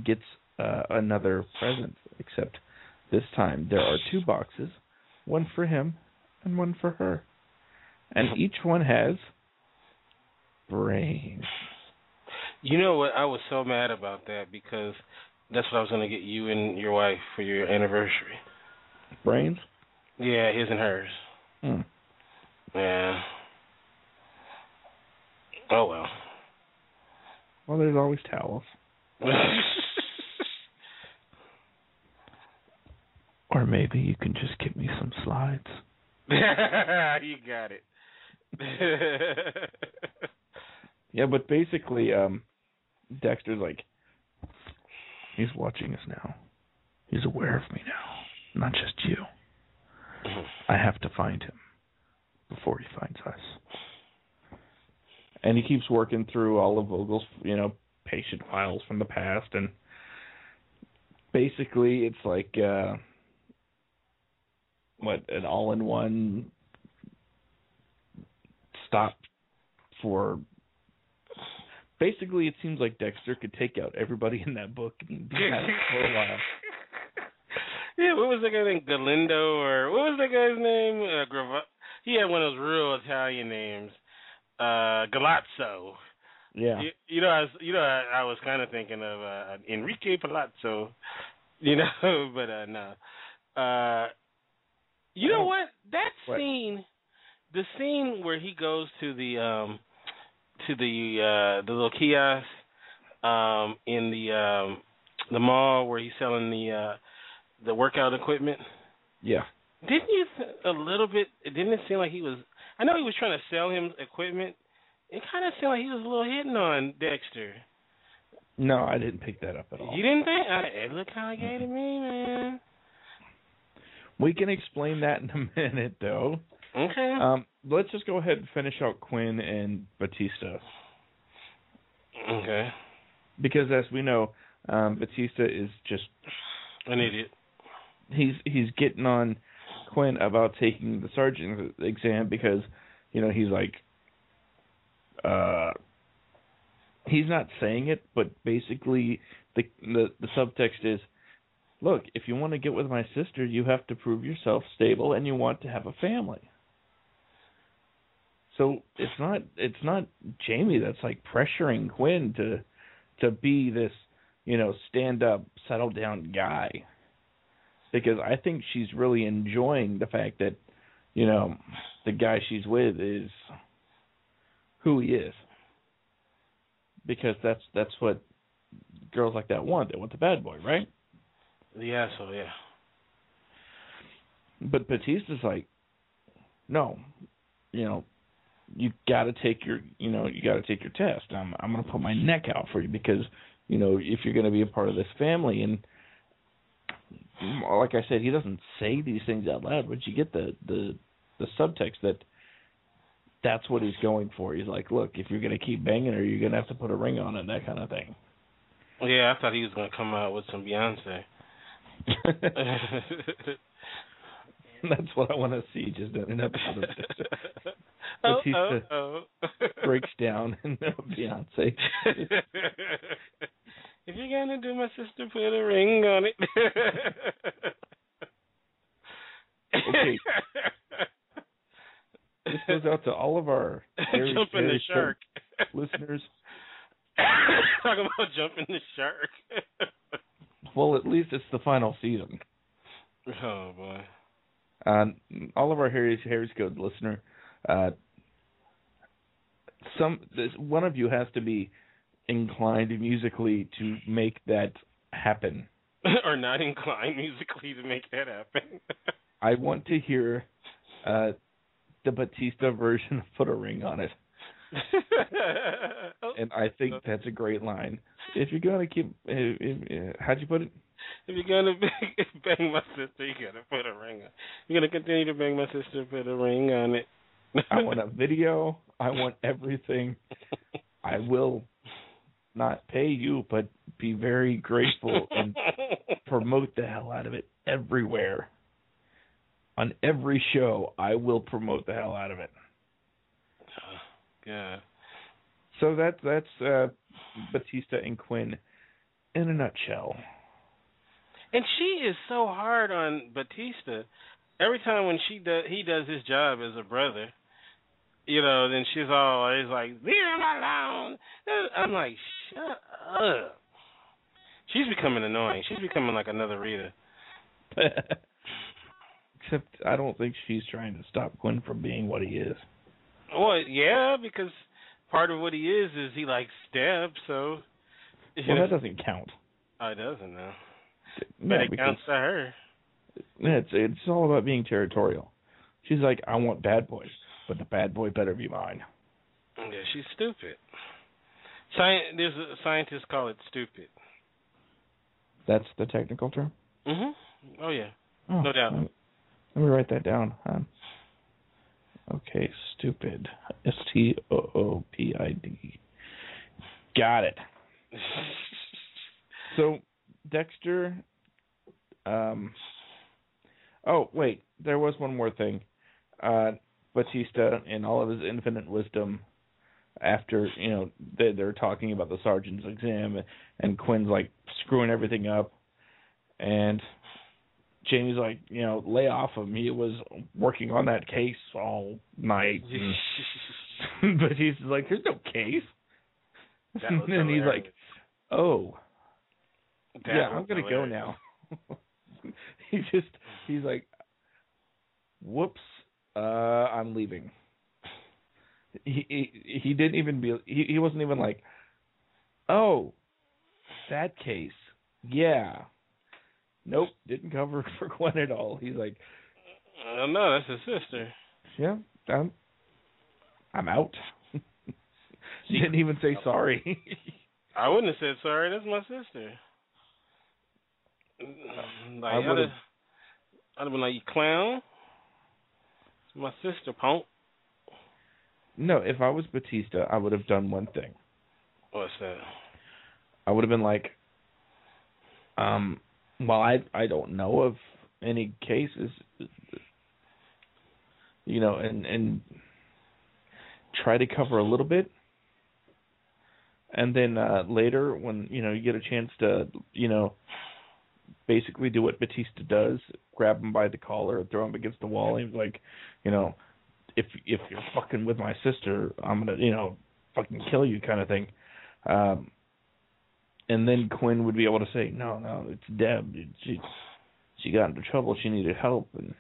gets uh, another present, except this time there are two boxes, one for him and one for her. And each one has brains. You know what? I was so mad about that because that's what I was going to get you and your wife for your anniversary. Brains? Yeah, his and hers. Hmm. Yeah. Oh well. Well, there's always towels. Or maybe you can just give me some slides. you got it. Yeah, but basically, um, Dexter's like, he's watching us now. He's aware of me now, not just you. I have to find him before he finds us. And he keeps working through all of Vogel's, you know, patient files from the past, and basically it's like uh what an all-in-one stop for. Basically, it seems like Dexter could take out everybody in that book and be at it for a while. Yeah, what was that guy named Galindo or what was that guy's name? Uh, Grava- he had one of those real Italian names. Uh Galazzo. Yeah. You, you know, I was, you know, I, I was kind of thinking of uh, Enrique Palazzo, you know, but uh, no. Uh, you know what? That What? scene, the scene where he goes to the um to the uh the little kiosk um in the um the mall where he's selling the uh the workout equipment. Yeah. Didn't you th- a little bit? Didn't it seem like he was? I know he was trying to sell him equipment. It kind of seemed like he was a little hitting on Dexter. No, I didn't pick that up at all. You didn't think? I, it looked kind of gay to me, man. We can explain that in a minute, though. Okay. Um, let's just go ahead and finish out Quinn and Batista, okay. because as we know, um, Batista is just An idiot. he's he's getting on Quinn about taking the sergeant exam because you know he's like uh he's not saying it but basically the the the subtext is look if you want to get with my sister you have to prove yourself stable and you want to have a family. So it's not it's not Jamie that's like pressuring Quinn to to be this you know stand up settle down guy. Because I think she's really enjoying the fact that you know the guy she's with is who he is. Because that's that's what girls like that want. They want the bad boy right The asshole, yeah. but Batista's like no you know you got to take your you know you got to take your test I'm I'm going to put my neck out for you because you know if you're going to be a part of this family and like I said, he doesn't say these things out loud, but you get the the the subtext that that's what he's going for. He's like, look, if you're gonna keep banging her, you're gonna have to put a ring on it, that kind of thing. Yeah, I thought he was gonna come out with some Beyonce. that's what I want to see. Just in an episode of this. oh, Batista oh, oh. breaks down and Beyonce. if you're gonna do my sister, put a ring on it. Okay. This goes out to all of our very, Jump in the shark. listeners. Talking about jumping the shark. Well, at least it's the final season. oh boy. Uh, all of our Harry's Harry's Code listener, uh, some this, one of you has to be inclined musically to make that happen. or not inclined musically to make that happen. I want to hear uh, the Batista version of "Put a Ring on It," and I think that's a great line. If you're gonna keep, uh, uh, how'd you put it? if you're gonna bang, bang my sister, you gotta put a ring on. You're gonna continue to bang my sister, put a ring on it. I want a video. I want everything. I will not pay you, but be very grateful and promote the hell out of it everywhere. On every show, I will promote the hell out of it. Yeah. So that that's uh, Batista and Quinn in a nutshell. And she is so hard on Batista. Every time when she does, he does his job as a brother. You know, then she's always like, "Leave him alone." I'm like, "Shut up." She's becoming annoying. She's becoming like another Rita. Except I don't think she's trying to stop Quinn from being what he is. Well, yeah, because part of what he is is he likes Step, so. Well, that doesn't count. Oh, it doesn't though. Yeah, But it counts to her. it's it's all about being territorial. She's like, I want bad boys, but the bad boy better be mine. Yeah, she's stupid. Sci- there's a scientists call it stupid. That's the technical term. Mhm. Oh yeah. Oh, No doubt. Let me, write that down. Okay, stupid. S T O O P I D. Got it. So Dexter. Um. Oh wait, there was one more thing. Uh, Batista, in all of his infinite wisdom, after you know they they're talking about the sergeant's exam, and Quinn's like screwing everything up, and Jamie's like, you know, lay off him. He was working on that case all night. but he's like, there's no case. And he's like, oh, That yeah, I'm gonna hilarious. go now. he just he's like, whoops, uh, I'm leaving. He he, he didn't even be he, he wasn't even like, oh, that case, yeah. Nope, didn't cover for Quinn at all. He's like, no, that's his sister. yeah, I'm I'm out. She didn't even say sorry. I wouldn't have said sorry. That's my sister. Like, I I'd, would've- have, I'd have been like, you clown. It's my sister, punk. no, if I was Batista, I would have done one thing. What's that? I would have been like, um, well, I I don't know of any cases, you know, and and try to cover a little bit, and then uh later when you know you get a chance to you know basically do what Batista does, grab him by the collar, throw him against the wall, and he's like, you know, if if you're fucking with my sister, I'm gonna you know fucking kill you kind of thing. Um, and then Quinn would be able to say, "No, no, it's Deb. She she got into trouble. She needed help." And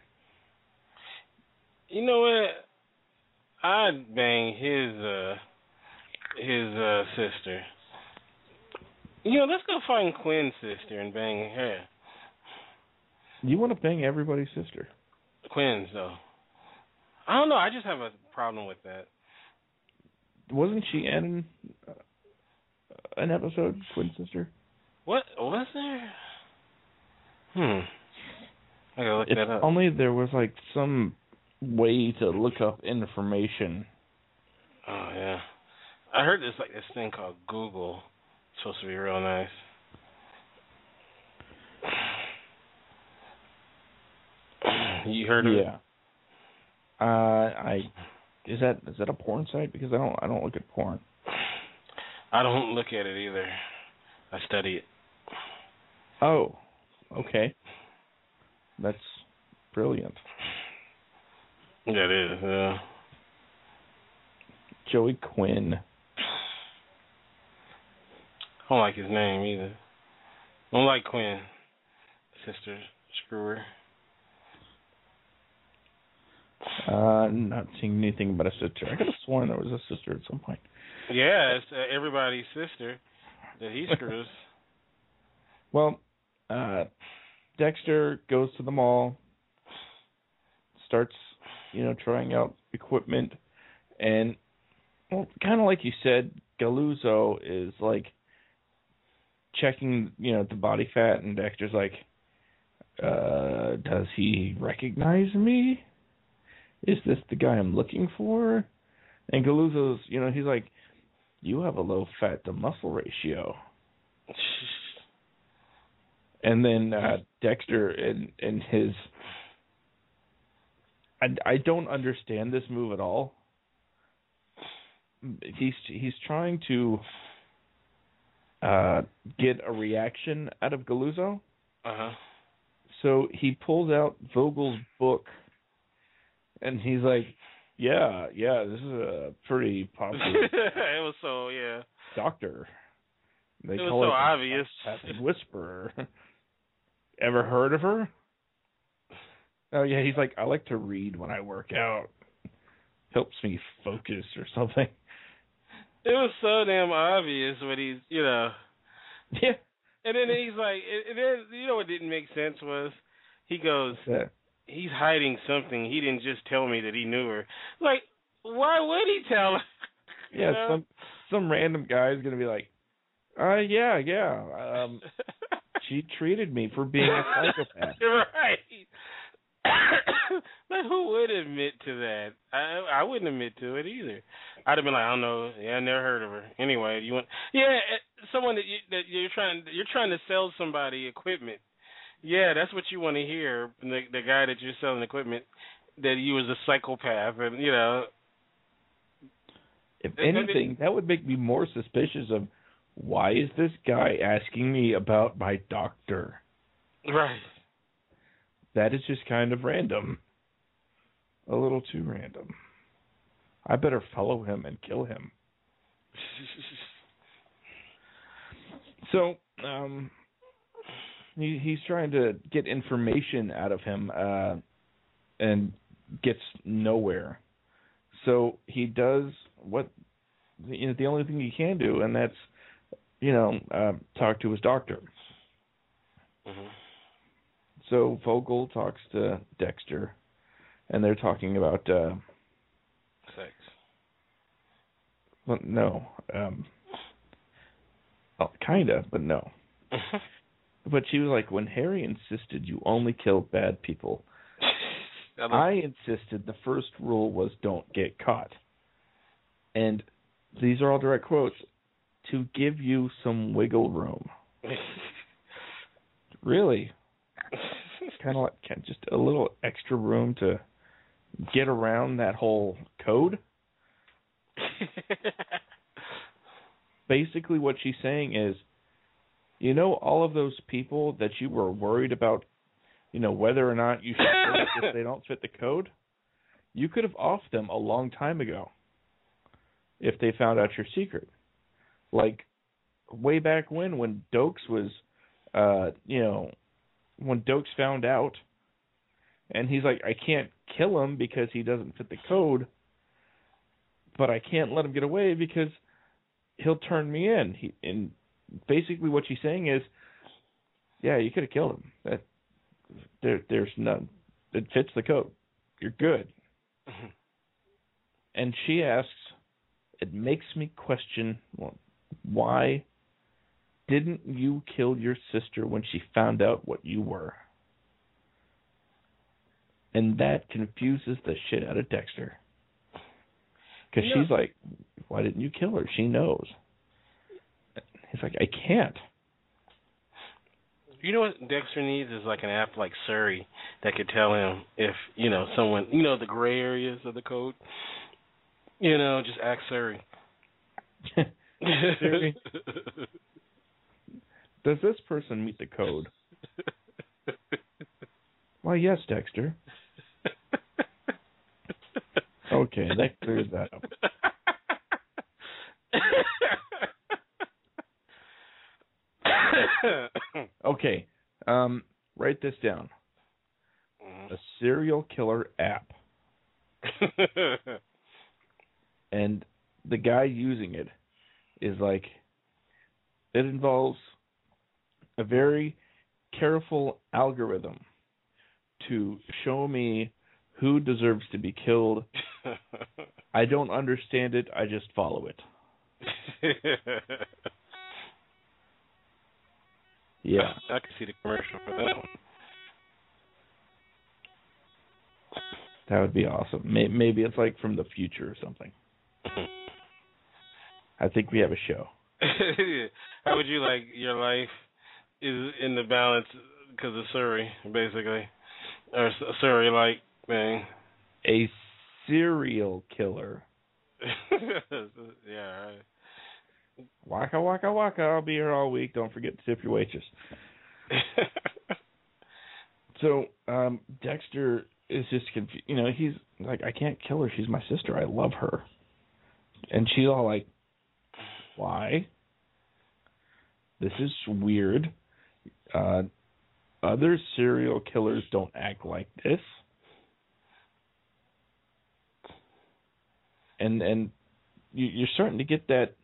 You know what? I'd bang his uh his uh sister. You know, let's go find Quinn's sister and bang her. you want to bang everybody's sister? Quinn's though. I don't know. I just have a problem with that. Wasn't she in uh, an episode, twin sister? What was there? Hmm. I gotta look If that up. only there was like some way to look up information. Oh yeah. I heard there's like this thing called Google. It's supposed to be real nice. You heard of it? Yeah. Uh, I is that is that a porn site? Because I don't I don't look at porn. I don't look at it either. I study it. Oh, okay. That's brilliant. That is, yeah. Joey Quinn. I don't like his name either. I don't like Quinn. Sister Screwer. Uh, not seeing anything about a sister. I could have sworn there was a sister at some point. Yeah, it's uh, everybody's sister that he screws. Well, uh, Dexter goes to the mall, starts, you know, trying out equipment, and well, kind of like you said, Galuzzo is like checking, you know, the body fat, and Dexter's like, uh, does he recognize me? Is this the guy I'm looking for? And Galuzzo's, you know, he's like, you have a low fat to muscle ratio. And then uh, Dexter and and his I I don't understand this move at all. He's he's trying to uh get a reaction out of Galuzzo. Uh huh. So he pulls out Vogel's book and he's like, "Yeah, yeah, this is a pretty popular it was so yeah. doctor. They It was so it obvious. Whisperer. Ever heard of her? Oh yeah, he's like, I like to read when I work out. Helps me focus or something. It was so damn obvious when he's, you know. Yeah. And then he's like, and then you know what didn't make sense was, he goes, Yeah. He's hiding something. He didn't just tell me that he knew her. Like, why would he tell her? Yeah, know? some some random guy is gonna be like, uh yeah, yeah. Um she treated me for being a psychopath. right. but who would admit to that? I I wouldn't admit to it either. I'd have been like, I don't know. Yeah, I never heard of her. Anyway, you want? Yeah, eh, someone that you that you're trying you're trying to sell somebody equipment. Yeah, that's what you want to hear. The the guy that you're selling equipment that he was a psychopath, and you know. If anything, that would make me more suspicious of why is this guy asking me about my doctor? Right. That is just kind of random. A little too random. I better follow him and kill him. so, um he he's trying to get information out of him uh and gets nowhere. So he does what you know the only thing he can do and that's you know, uh, talk to his doctor. Mm-hmm. So Vogel talks to Dexter, and they're talking about uh, sex. Well, no, um, oh, kinda, but no. but she was like, when Harry insisted you only kill bad people, I insisted the first rule was don't get caught. And these are all direct quotes to give you some wiggle room. really, kind of like just a little extra room to get around that whole code. Basically, what she's saying is, you know, all of those people that you were worried about, you know, whether or not you should if they don't fit the code, you could have offed them a long time ago if they found out your secret. Like way back when when Dokes was uh you know when Dokes found out and he's like I can't kill him because he doesn't fit the code but I can't let him get away because he'll turn me in. He and basically what she's saying is yeah you could have killed him that there there's none it fits the code you're good mm-hmm. and she asks it makes me question well, why didn't you kill your sister when she found out what you were? And that confuses the shit out of Dexter. Because she's like, why didn't you kill her? She knows. He's like, I can't. You know what Dexter needs is like an app like Siri that could tell him if, you know, someone, you know, the gray areas of the code. You know, just ask Siri. Does this person meet the code? Why, yes, Dexter. Okay, that clears that up. okay, um, write this down. A serial killer app. and the guy using it is like it involves a very careful algorithm to show me who deserves to be killed. I don't understand it, I just follow it. yeah. I can see the commercial for that one. That would be awesome. Maybe it's like from the future or something. I think we have a show. How would you like your life is in the balance because of Siri, basically, or Siri like thing? A serial killer. yeah. Right. Waka waka waka! I'll be here all week. Don't forget to tip your waitress. so um Dexter is just confused. You know, he's like, I can't kill her. She's my sister. I love her. And she's all like, why. This is weird. Uh, other serial killers don't act like this. And and you, you're starting to get that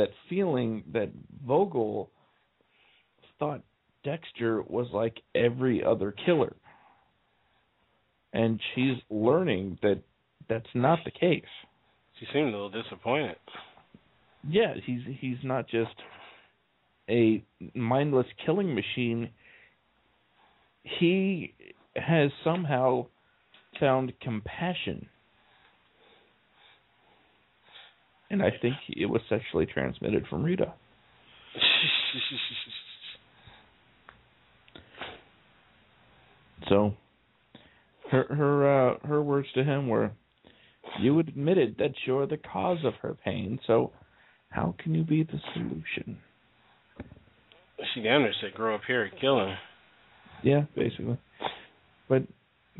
that feeling that Vogel thought Dexter was like every other killer. And she's learning that that's not the case. She seemed a little disappointed yeah, he's he's not just a mindless killing machine, he has somehow found compassion. And I think it was sexually transmitted from Rita. So her her uh, her words to him were, "You admitted that you're the cause of her pain, so how can you be the solution?" She damn near said, "Grow up here and kill him." Yeah, basically. But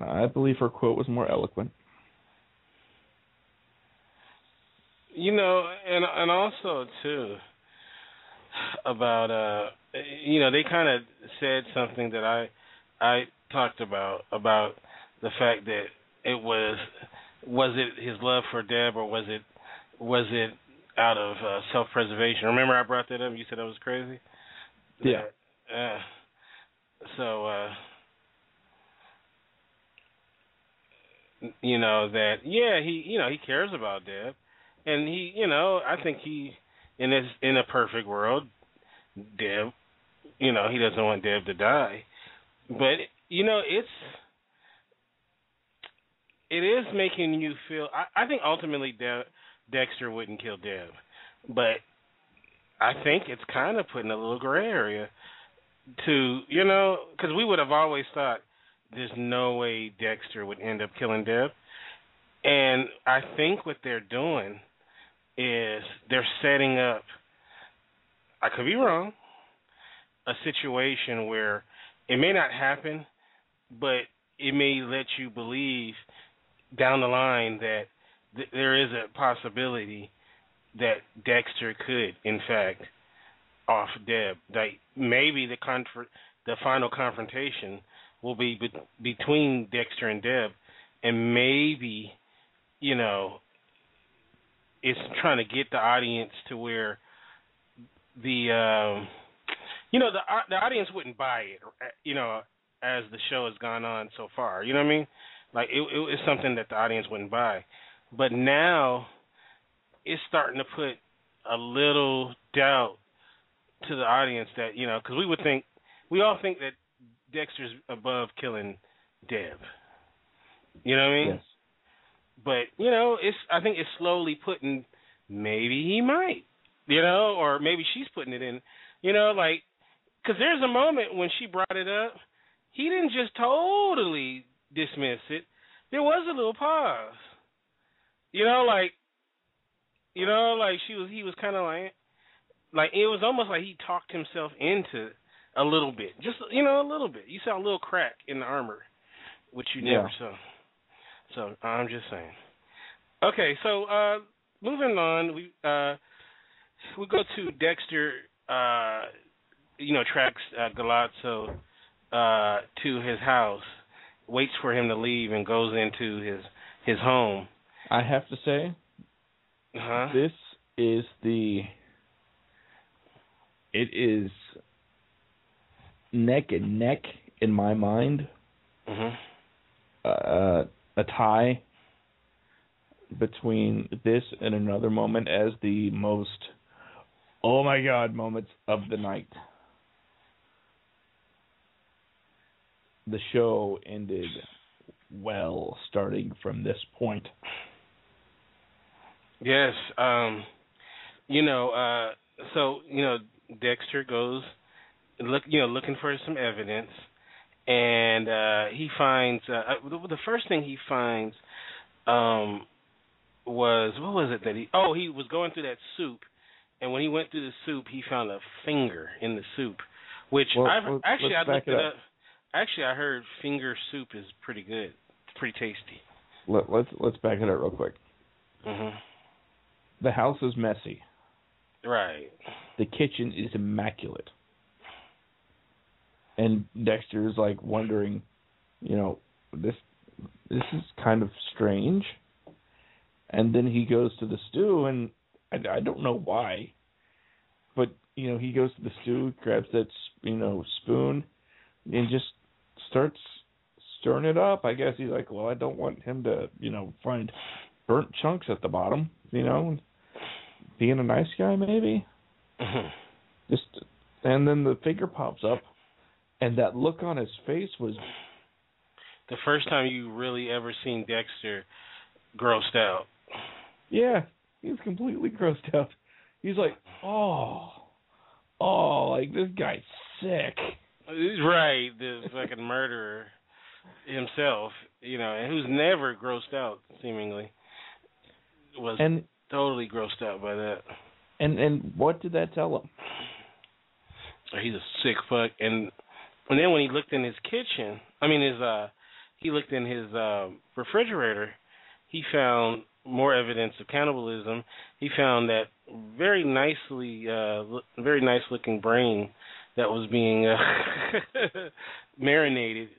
I believe her quote was more eloquent. You know, and and also too about uh you know they kind of said something that I I talked about about the fact that it was was it his love for Deb or was it was it out of uh, self-preservation? Remember I brought that up. You said I was crazy. Yeah. Uh, so uh you know that yeah he you know he cares about Deb and he you know I think he in this in a perfect world Deb you know he doesn't want Deb to die. But you know it's it is making you feel I, I think ultimately De- Dexter wouldn't kill Deb but I think it's kind of putting a little gray area to you know because we would have always thought there's no way Dexter would end up killing Deb and I think what they're doing is they're setting up I could be wrong a situation where it may not happen but it may let you believe down the line that th- there is a possibility that Dexter could in fact off Deb. That maybe the conf- the final confrontation will be, be- between Dexter and Deb and maybe you know it's trying to get the audience to where the um you know the the audience wouldn't buy it you know as the show has gone on so far. You know what i mean? Like it it was something that the audience wouldn't buy. But now it's starting to put a little doubt to the audience that you know because we would think we all think that dexter's above killing deb you know what i mean? Yes. But you know it's i think it's slowly putting maybe he might you know or maybe she's putting it in you know like because there's a moment when she brought it up he didn't just totally dismiss it. There was a little pause. You know like you know like she was he was kind of like like it was almost like he talked himself into a little bit just you know a little bit. You saw a little crack in the armor which you Yeah. never saw so i'm just saying. Okay so uh moving on we uh we go to dexter uh you know tracks uh, galazzo uh to his house waits for him to leave and goes into his his home. I have to say, huh this is the it is neck and neck in my mind. Mhm uh, a tie between this and another moment as the most oh my god moments of the night. The show ended well starting from this point. Yes, um, you know, uh, so you know, Dexter goes look, you know, looking for some evidence, and uh, he finds uh, uh, the, first thing he finds um, was what was it that he? Oh, he was going through that soup, and when he went through the soup, he found a finger in the soup, which Well, I've actually I looked it up. up. Actually, I heard finger soup is pretty good, it's pretty tasty. Let, let's let's back it up real quick. Mhm. The house is messy. Right. The kitchen is immaculate. And Dexter is like wondering, you know, this this is kind of strange. And then he goes to the stew, and I, I don't know why, but you know he goes to the stew, grabs that you know spoon, and just starts stirring it up. I guess he's like, well, I don't want him to you know find burnt chunks at the bottom, you know, being a nice guy maybe Mhm. just And then the figure pops up, and that look on his face was The first time you really ever seen Dexter grossed out. yeah, he was completely grossed out. He's like, oh, oh, like this guy's sick. Right, the fucking murderer himself, you know, and who's never grossed out, seemingly, was And totally grossed out by that. and and what did that tell him? He's a sick fuck, and and then when he looked in his kitchen, I mean his uh, he looked in his uh, refrigerator, he found more evidence of cannibalism. He found that very nicely, uh, very nice looking brain that was being uh, marinated,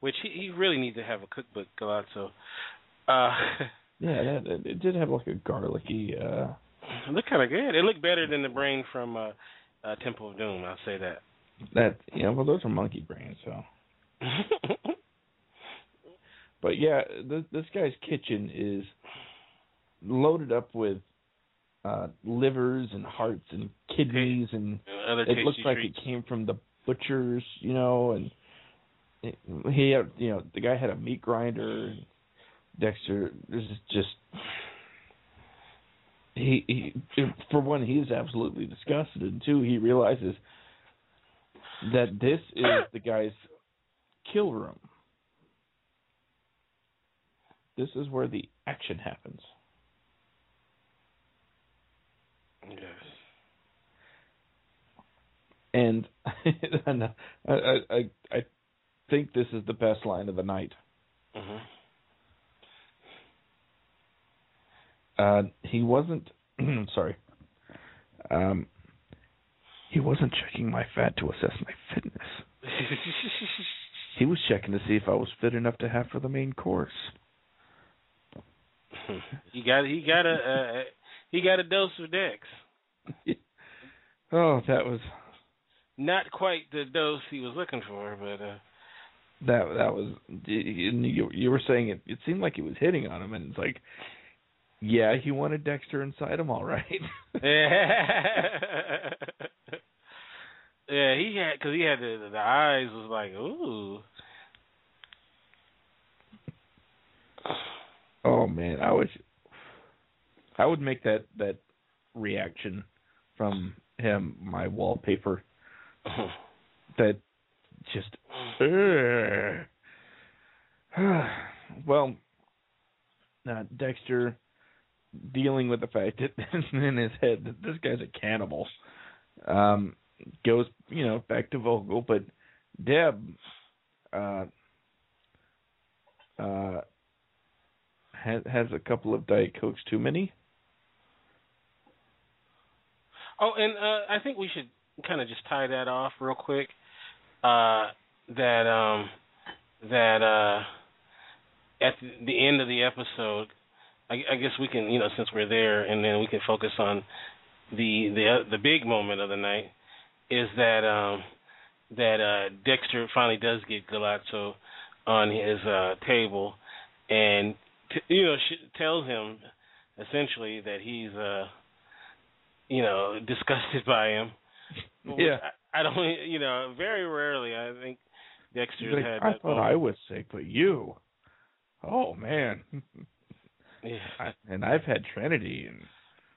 which he, he really needs to have a cookbook, Galuzzo. Uh, Yeah, that, it, it did have like a garlicky. uh it looked kind of good. It looked better than the brain from uh, uh, Temple of Doom. I'll say that. That yeah, well, those are monkey brains. So, but yeah, this this guy's kitchen is loaded up with uh livers and hearts and kidneys and Other it looks like treats. it came from the butchers, you know, and it, he had, you know, the guy had a meat grinder. And Dexter, this is just he he for one he's absolutely disgusted, and two he realizes that this is the guy's kill room. This is where the action happens. Yes. And and I, I I think this is the best line of the night. hmm Uh, he wasn't. sorry. Um, he wasn't checking my fat to assess my fitness. He was checking to see if I was fit enough to have for the main course. he got he got a uh, he got a dose of Dex. oh, that was Not quite the dose he was looking for, but uh that that was. You you were saying it. It seemed like he was hitting on him, and it's like, yeah, he wanted Dexter inside him, all right. yeah, he had because he had the the eyes was like ooh. oh man, I was. I would make that that reaction from him my wallpaper. that just well uh, Dexter dealing with the fact that in his head that this guy's a cannibal um goes you know back to Vogel but Deb uh uh has has a couple of diet cokes too many Oh, and uh, I think we should kind of just tie that off real quick. Uh, that um, that uh, at the, the end of the episode, I, I guess we can, you know, since we're there, and then we can focus on the the uh, the big moment of the night is that um, that uh, Dexter finally does get Galuzzo on his uh, table, and t- you know sh- tells him essentially that he's uh you know disgusted by him. Yeah. I, I don't you know very rarely I think Dexter's like, had I that thought I was sick but you oh man Yeah. I, and I've had Trinity and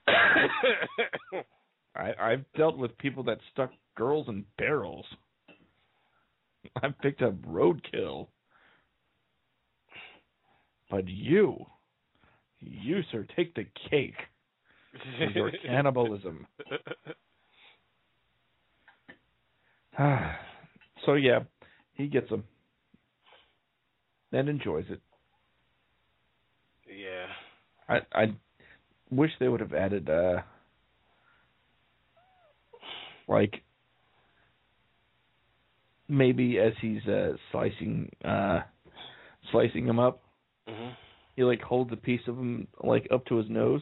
I, I've dealt with people that stuck girls in barrels. I've picked up roadkill. But you, you, sir, take the cake for your cannibalism. so, yeah, he gets them and enjoys it. Yeah. I I wish they would have added uh like maybe as he's uh slicing uh slicing him up, hmm he like holds a piece of him like up to his nose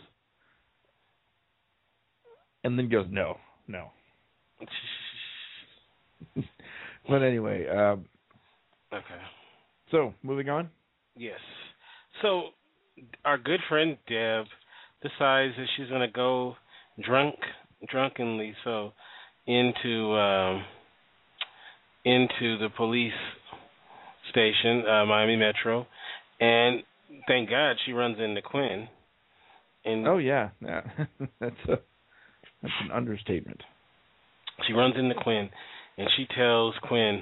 and then goes no, no. But anyway, um okay. so moving on. Yes. So our good friend Deb decides that she's gonna go drunk drunkenly so into um, into the police station, uh, Miami Metro, and thank God she runs into Quinn. And Oh yeah, yeah. that's a that's an understatement. she runs into Quinn, and she tells Quinn,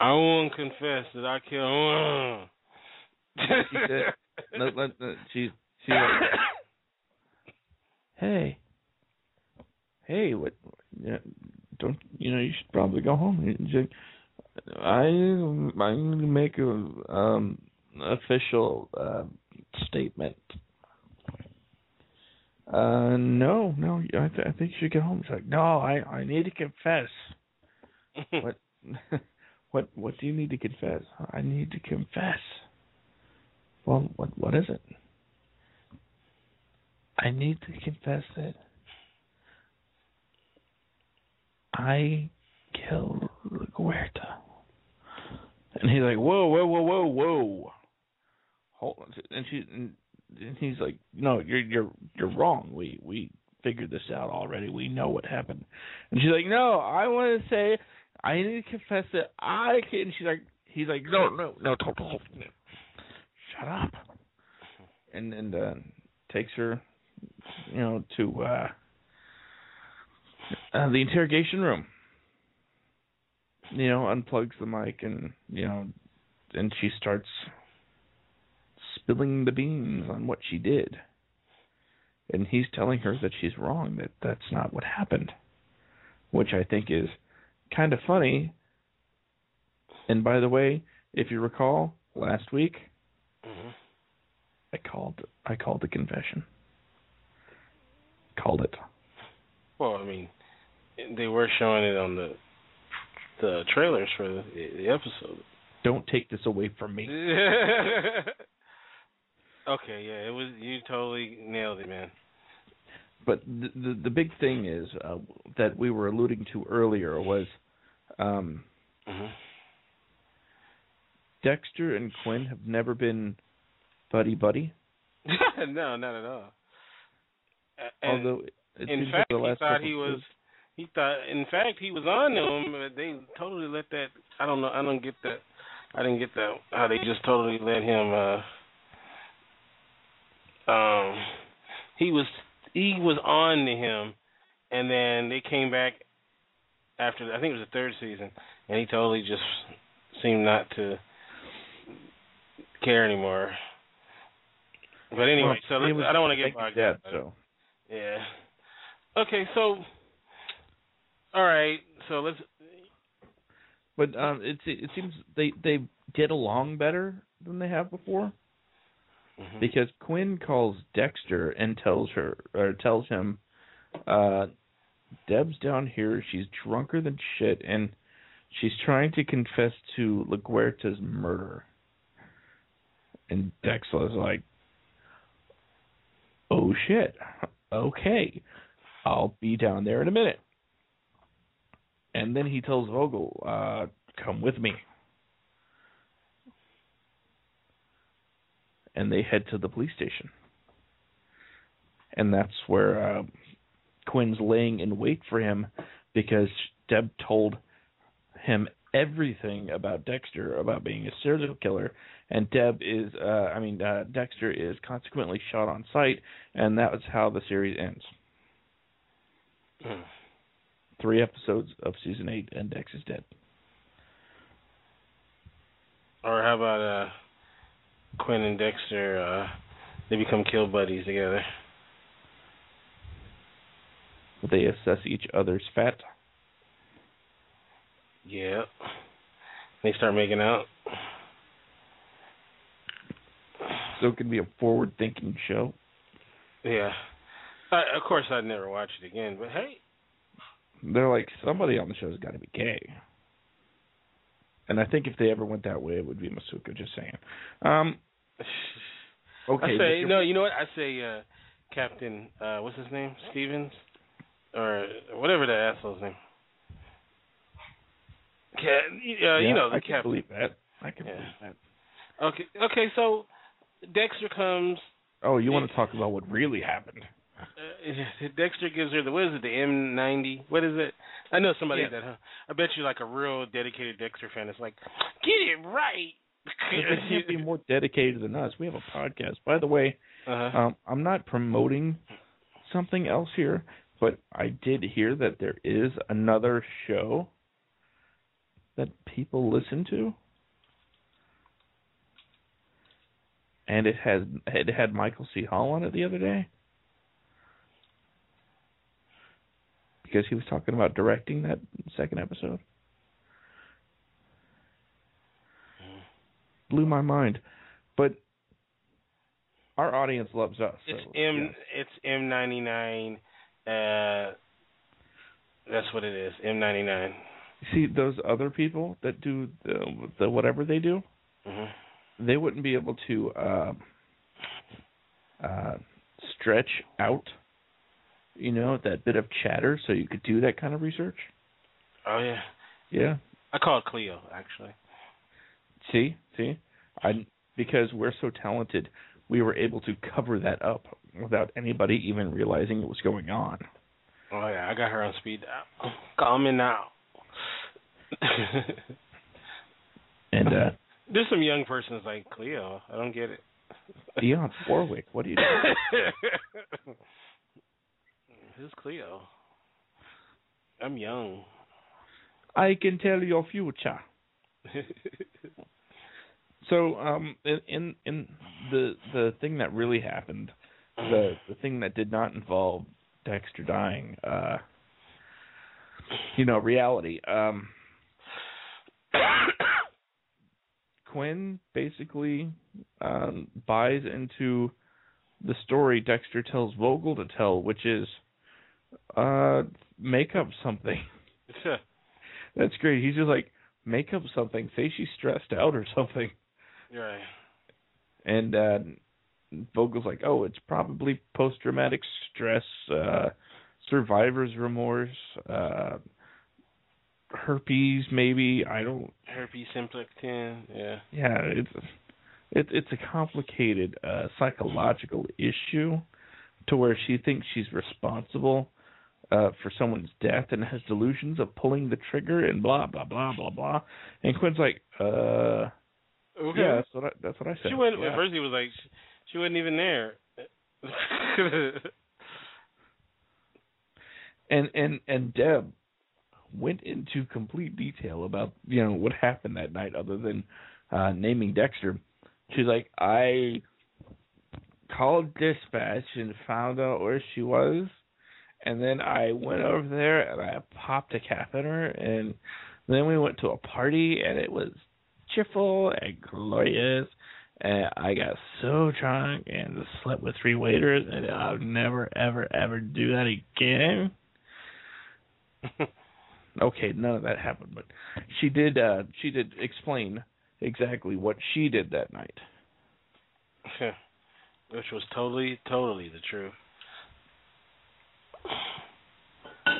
"I won't confess that I killed." She said- Let- let- let- she she's like, hey, hey, what? Yeah, don't you know? You should probably go home. Like, I I'm going to make a um official uh, statement. Uh, no, no, I, th- I think you should get home. She's like, no, I I need to confess. What? what what do you need to confess? I need to confess. Well, what what is it? I need to confess that I killed Huerta. And he's like, whoa, whoa, whoa, whoa, whoa. Hold on. And she and and he's like, no, you're you're you're wrong. We we figured this out already. We know what happened. And she's like, no, I want to say I need to confess that I can. And she's like, he's like, no, no, no, don't, don't, shut up. And and uh, takes her, you know, to uh, uh, the interrogation room. You know, unplugs the mic and you know, and she starts spilling the beans on what she did. And he's telling her that she's wrong, that that's not what happened. Which I think is kind of funny. And by the way, if you recall, last week Mhm. I called I called the confession. Called it. Well, I mean, they were showing it on the the trailers for the, the episode. Don't take this away from me. okay, yeah, it was you totally nailed it, man. But the the, the big thing is uh, that we were alluding to earlier was um, hmm Dexter and Quinn have never been buddy buddy. no, not at all. Although in fact, he thought he was. episodes- He thought, in fact, he was on to him, but they totally let that. I don't know. I don't get that. I didn't get that. How they just totally let him. uh Um, he was he was on to him, and then they came back after. I think it was the third season, and he totally just seemed not to care anymore. But anyway, Well, so let's, was I don't want to get bogged down. so Yeah. Okay, so all right, so let's but um it it seems they they get along better than they have before. mhm. because Quinn calls Dexter and tells her or tells him, uh, Deb's down here. She's drunker than shit, and she's trying to confess to LaGuerta's murder. And Dexter's like, "Oh shit, okay, I'll be down there in a minute." And then he tells Vogel, uh, "Come with me." and they head to the police station. And that's where uh, Quinn's laying in wait for him because Deb told him everything about Dexter about being a serial killer, and Deb is, uh, I mean, uh, Dexter is consequently shot on sight, and that was how the series ends. Three episodes of season eight, and Dex is dead. or how about uh Quinn and Dexter uh they become kill buddies together. They assess each other's fat. Yeah. They start making out. So it can be a forward-thinking show. Yeah. I, of course I'd never watch it again, but hey, they're like somebody on the show's got to be gay. And I think if they ever went that way, it would be Masuka. Just saying. Um, okay. I say Mr. no. You know what? I say uh Captain. uh What's his name? Stevens, or whatever that asshole's name. Ca- uh, yeah, you know the I can captain. believe that. I can Yeah. believe that. Okay. Okay. So Dexter comes. Oh, you want to talk about what really happened? Uh, Dexter gives her the what is it, the M90? What is it? I know somebody Yeah. that. Huh? I bet you like a real dedicated Dexter fan is like, get it right. they can't be more dedicated than us. We have a podcast. By the way, uh-huh. um, I'm not promoting something else here, but I did hear that there is another show that people listen to, and it has it had Michael C. Hall on it the other day because he was talking about directing that second episode. Blew my mind, but our audience loves us. It's so, M. yeah. It's M ninety nine. Uh, that's what it is. M ninety nine. See those other people that do the, the whatever they do, Mm-hmm. they wouldn't be able to uh, uh, stretch out, you know, that bit of chatter, so you could do that kind of research. Oh yeah. Yeah. I call it Cleo actually. See, see, I because we're so talented, we were able to cover that up without anybody even realizing it was going on. Oh yeah, I got her on speed dial. Call me now. And uh, There's some young persons like Cleo. I don't get it. Dionne Warwick, what do you do? Who's Cleo? I'm young. I can tell your future. So, um, in in, in the the thing that really happened, the the thing that did not involve Dexter dying, uh, you know, reality. Um, Quinn basically um, buys into the story Dexter tells Vogel to tell, which is uh, make up something. That's great. He's just like make up something. Say she's stressed out or something. right. And uh Vogel's like, "Oh, it's probably post-traumatic stress, uh survivor's remorse, uh herpes maybe. I don't Herpes simplex ten. Yeah. yeah, it's it's it's a complicated uh psychological issue to where she thinks she's responsible uh for someone's death and has delusions of pulling the trigger and blah blah blah blah blah. And Quinn's like, "Uh, Okay. yeah, that's what I, that's what I said." She went yeah. at first. He was like, she, she wasn't even there. and and and Deb went into complete detail about you know what happened that night, other than uh, naming Dexter. She's like, I called dispatch and found out where she was, and then I went over there and I popped a her, and then we went to a party and it was cheerful and glorious. And I got so drunk and slept with three waiters, and I'll never, ever, ever do that again. okay, none of that happened, but she did. uh She did explain exactly what she did that night. Which was totally, totally the truth.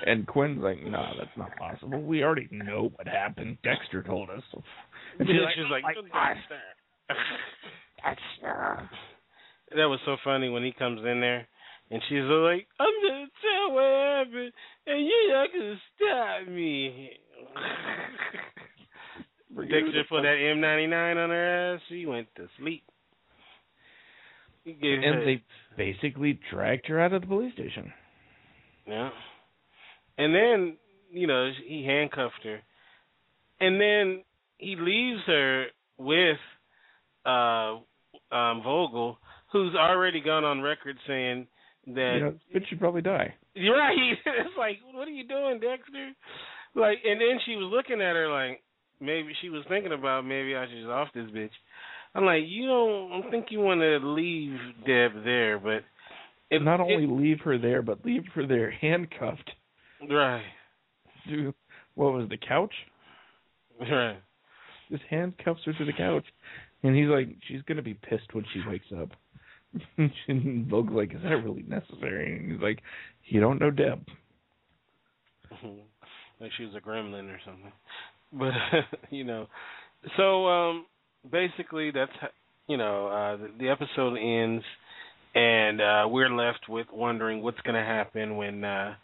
And Quinn's like, "No, that's not possible. We already know what happened. Dexter told us." And she's like, She's like, like, "What?" "Dexter." that was so funny when he comes in there and she's like, I'm gonna tell what happened and you're not gonna stop me. Dexter for that M ninety nine on her ass, she went to sleep. Gave her, And they basically dragged her out of the police station. Yeah. And then, you know, he handcuffed her. And then he leaves her with uh um Vogel, who's already gone on record saying that You know, she'd probably die. You're right. it's like, what are you doing, Dexter? Like, and then she was looking at her like maybe she was thinking about maybe I should just off this bitch. I'm like, you don't I don't think you want to leave Deb there, but it, Not it- only leave her there, but leave her there handcuffed right, to what was the couch? right. Just handcuffs her to the couch, and he's like, she's gonna be pissed when she wakes up. and Vogel's like, is that really necessary? And he's like, you don't know Deb. like she was a gremlin or something. But you know, so um basically that's you know uh the, the episode ends and uh, we're left with wondering what's going to happen when uh,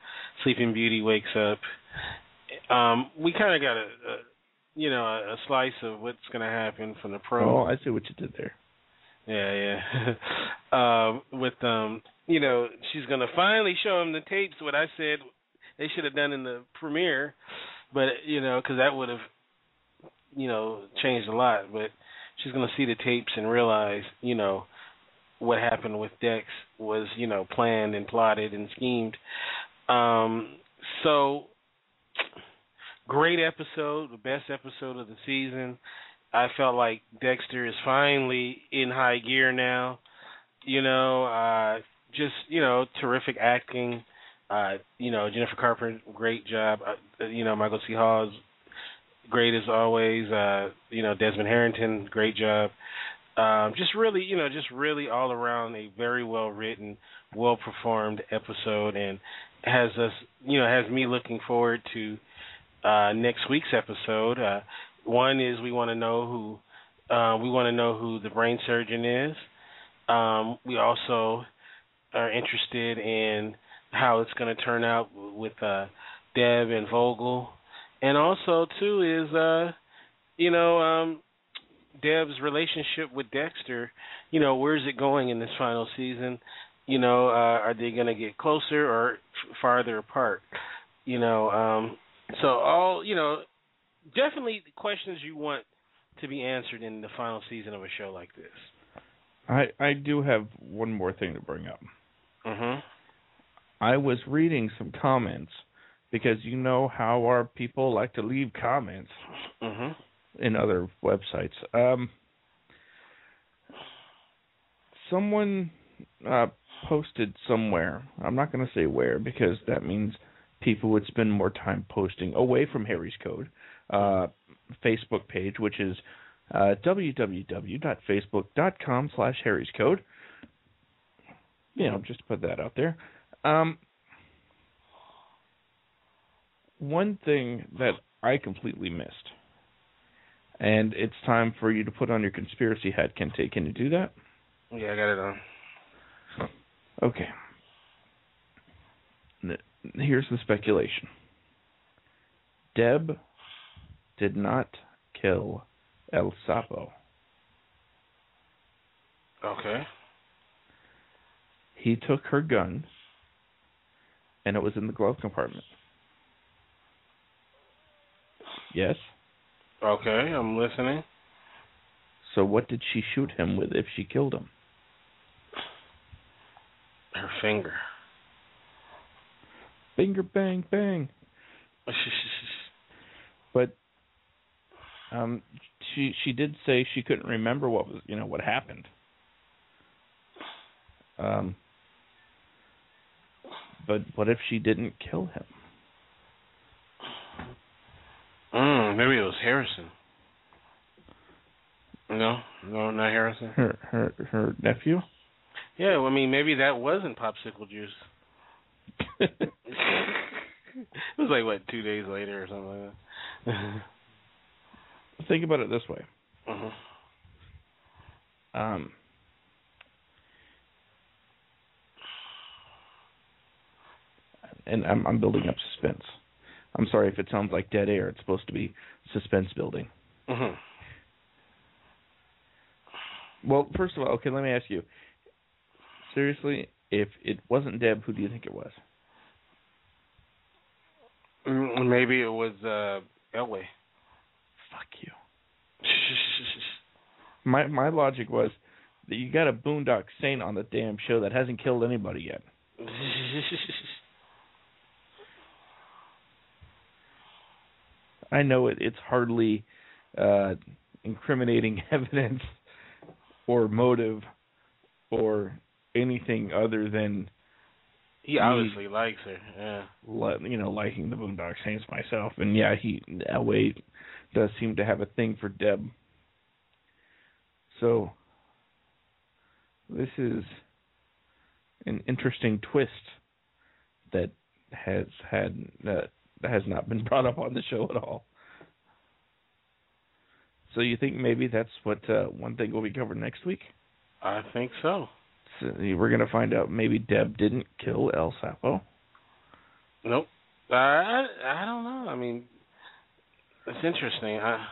Sleeping Beauty wakes up. Um, we kind of got a, a, you know, a, a slice of what's going to happen from the pro. Oh, I see what you did there. Yeah, yeah. um, with um, you know, she's gonna finally show him the tapes. What I said they should have done in the premiere, but you know, because that would have, you know, changed a lot. But she's gonna see the tapes and realize, you know, what happened with Dex was, you know, planned and plotted and schemed. Um, so great episode, the best episode of the season. I felt like Dexter is finally in high gear now. You know, uh just, you know, terrific acting. Uh, you know, Jennifer Carpenter, great job. Uh, you know, Michael C. Hall is great as always. Uh, you know, Desmond Harrington, great job. Um, just really, you know, just really all around a very well written, well performed episode, and has us, you know, has me looking forward to uh, next week's episode. Uh, one is we want to know who uh, we want to know who the brain surgeon is. Um, we also are interested in how it's going to turn out with uh, Deb and Vogel, and also too is uh, you know um, Deb's relationship with Dexter. You know, where's it going in this final season? You know, uh, are they going to get closer or f- farther apart? You know, um, so all you know, definitely questions you want to be answered in the final season of a show like this. I I do have one more thing to bring up. Mhm. I was reading some comments because you know how our people like to leave comments Mhm. in other websites. Um, someone uh, posted somewhere. I'm not going to say where because that means people would spend more time posting away from Harry's Code uh, Facebook page, which is uh, www.facebook.com slash Harry's Code. You know, just to put that out there. Um, one thing that I completely missed, and it's time for you to put on your conspiracy hat, Kente. Can you do that? Yeah, I got it on. Okay. Here's the speculation. Deb did not kill El Sapo. Okay. He took her gun, and it was in the glove compartment. Yes. Okay, I'm listening. So what did she shoot him with if she killed him? Her finger. Finger bang bang. But um she she did say she couldn't remember what was you know what happened. Um but what if she didn't kill him? mm, maybe it was Harrison. No, no, not Harrison. Her her her nephew? Yeah, well, I mean, maybe that wasn't popsicle juice. it was like what two days later or something like that. Think about it this way. uh-huh. Um and I'm I'm building up suspense. I'm sorry if it sounds like dead air. It's supposed to be suspense building. Uh-huh. Well, first of all, okay, let me ask you. Seriously, if it wasn't Deb, who do you think it was? Mm, Maybe it was uh Elway. You. My my logic was that you got a boondock saint on the damn show that hasn't killed anybody yet. I know it, it's hardly uh, incriminating evidence or motive or anything other than he obviously likes her. Yeah. you know liking the Boondock Saints myself, and yeah, he Elway does seem to have a thing for Deb. So this is an interesting twist that has had uh, that has not been brought up on the show at all. So you think maybe that's what uh, one thing will be covered next week? I think so. we're gonna find out maybe Deb didn't kill El Sapo. Nope. I I, I don't know. I mean, it's interesting. I,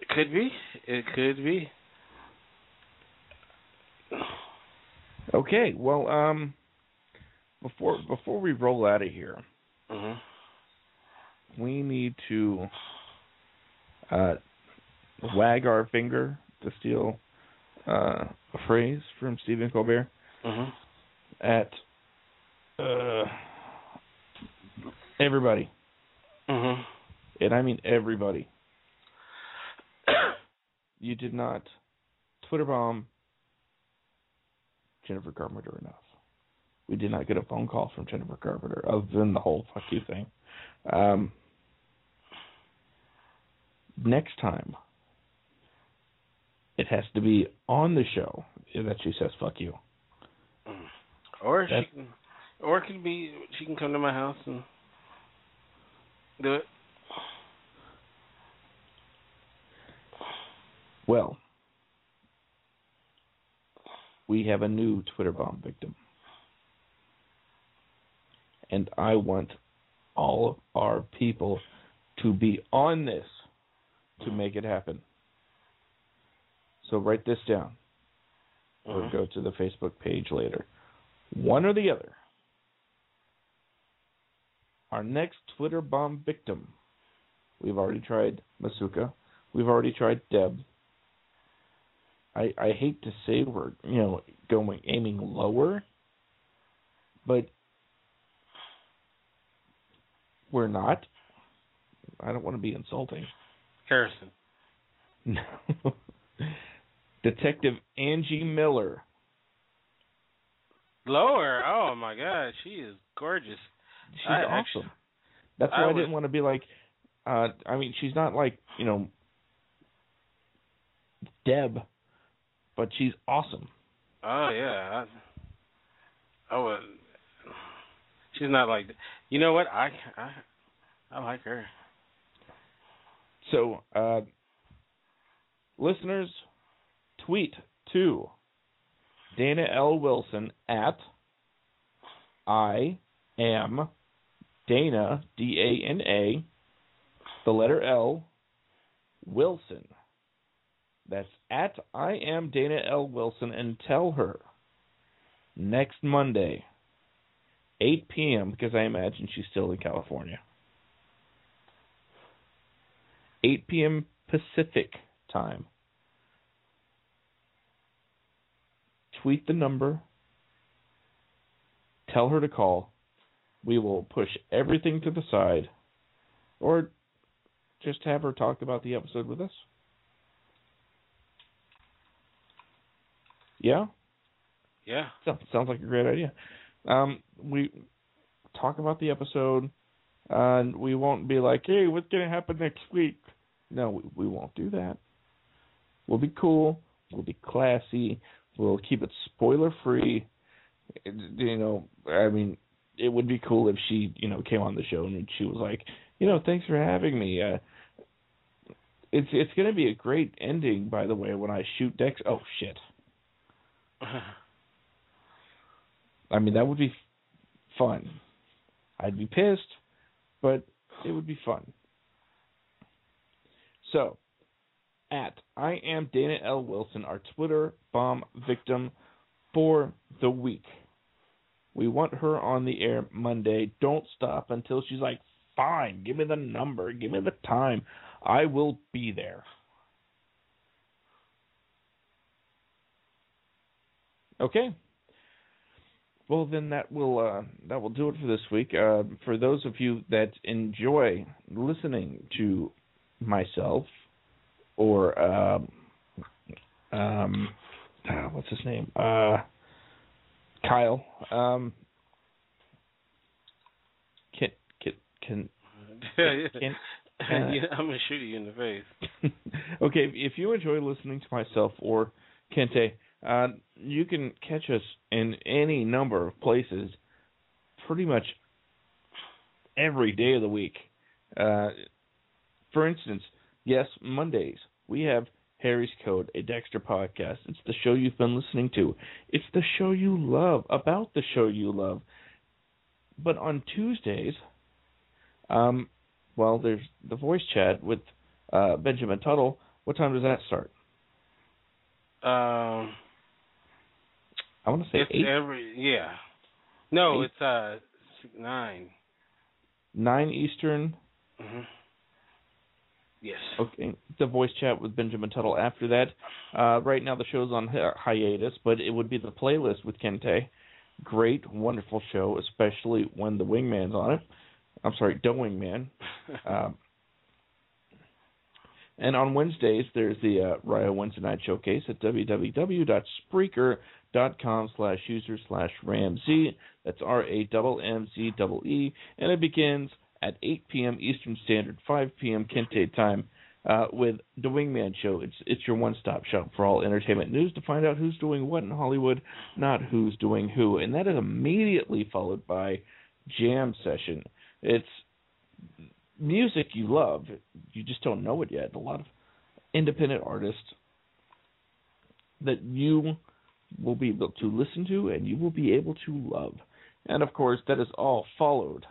it could be. It could be. Okay. Well, um, before before we roll out of here, Mhm. we need to uh, wag our finger to steal uh, a phrase from Stephen Colbert Mhm. at uh, everybody, Mhm. and I mean everybody. You did not Twitter bomb Jennifer Carpenter enough. We did not get a phone call from Jennifer Carpenter other than the whole fuck you thing. Um, next time, it has to be on the show that she says fuck you. Or she can, or it could be she can come to my house and do it. Well, we have a new Twitter bomb victim. And I want all of our people to be on this to make it happen. So write this down or Mhm. go to the Facebook page later. One or the other. Our next Twitter bomb victim. We've already tried Masuka. We've already tried Deb. I I hate to say we're you know going aiming lower, but we're not. I don't want to be insulting. Harrison. No. Detective Angie Miller. Lower. Oh my God, she is gorgeous. She's I awesome. actually- That's why I, was- didn't want to be like. Uh, I mean, she's not like you know Deb, but she's awesome. Oh yeah. I, I would. She's not like. You know what? I I I like her. So, uh, listeners, tweet to Dana L. Wilson at I am Dana D A N A the letter L Wilson. That's at I am Dana L. Wilson and tell her next Monday, 8 p.m. because I imagine she's still in California. 8 p.m. Pacific time. Tweet the number. Tell her to call. We will push everything to the side. Or just have her talk about the episode with us. Yeah? Yeah. Sounds sounds like a great idea. Um, we talk about the episode, and we won't be like, "Hey, what's gonna happen next week?" No, we, we won't do that. We'll be cool. We'll be classy. We'll keep it spoiler free. You know, I mean, it would be cool if she, you know, came on the show and she was like, you know, thanks for having me. Uh, it's it's gonna be a great ending, by the way, when I shoot Dex. Oh shit. I mean, that would be fun. I'd be pissed, but it would be fun. So, at I am Dana L. Wilson, our Twitter bomb victim for the week. We want her on the air Monday. Don't stop until she's like, fine, give me the number, give me the time. I will be there. Okay. Well, then that will uh, that will do it for this week. Uh, for those of you that enjoy listening to myself or um, um, ah, what's his name? Uh, Kyle. Um, can can can can uh, yeah, I'm gonna shoot you in the face. okay, if you enjoy listening to myself or Kente, uh, you can catch us in any number of places, pretty much every day of the week. Uh, for instance, yes, Mondays we have Harry's Code, a Dexter podcast. It's the show you've been listening to. It's the show you love, about the show you love. But on Tuesdays, um, well, there's the voice chat with uh, Benjamin Tuttle. What time does that start? Um, I want to say it's eight, every yeah. No, Eight. it's uh nine. nine Eastern. hmm Yes. Okay, the voice chat with Benjamin Tuttle after that. Uh, right now the show's on hi- hiatus, but it would be the playlist with Kente. Great, wonderful show, especially when the Wingman's on it. I'm sorry, the Wingman. Um, and on Wednesdays, there's the uh, Ryo Wednesday Night Showcase at www.spreaker.com slash user slash ramz. That's R-A-M-M-Z-E-E. And it begins at 8 p.m. Eastern Standard, 5 p.m. Kente time uh, with the Wingman Show. It's it's your one-stop shop for all entertainment news to find out who's doing what in Hollywood, not who's doing who. And that is immediately followed by Jam Session. It's music you love, you just don't know it yet. A lot of independent artists that you will be able to listen to and you will be able to love. And of course, that is all followed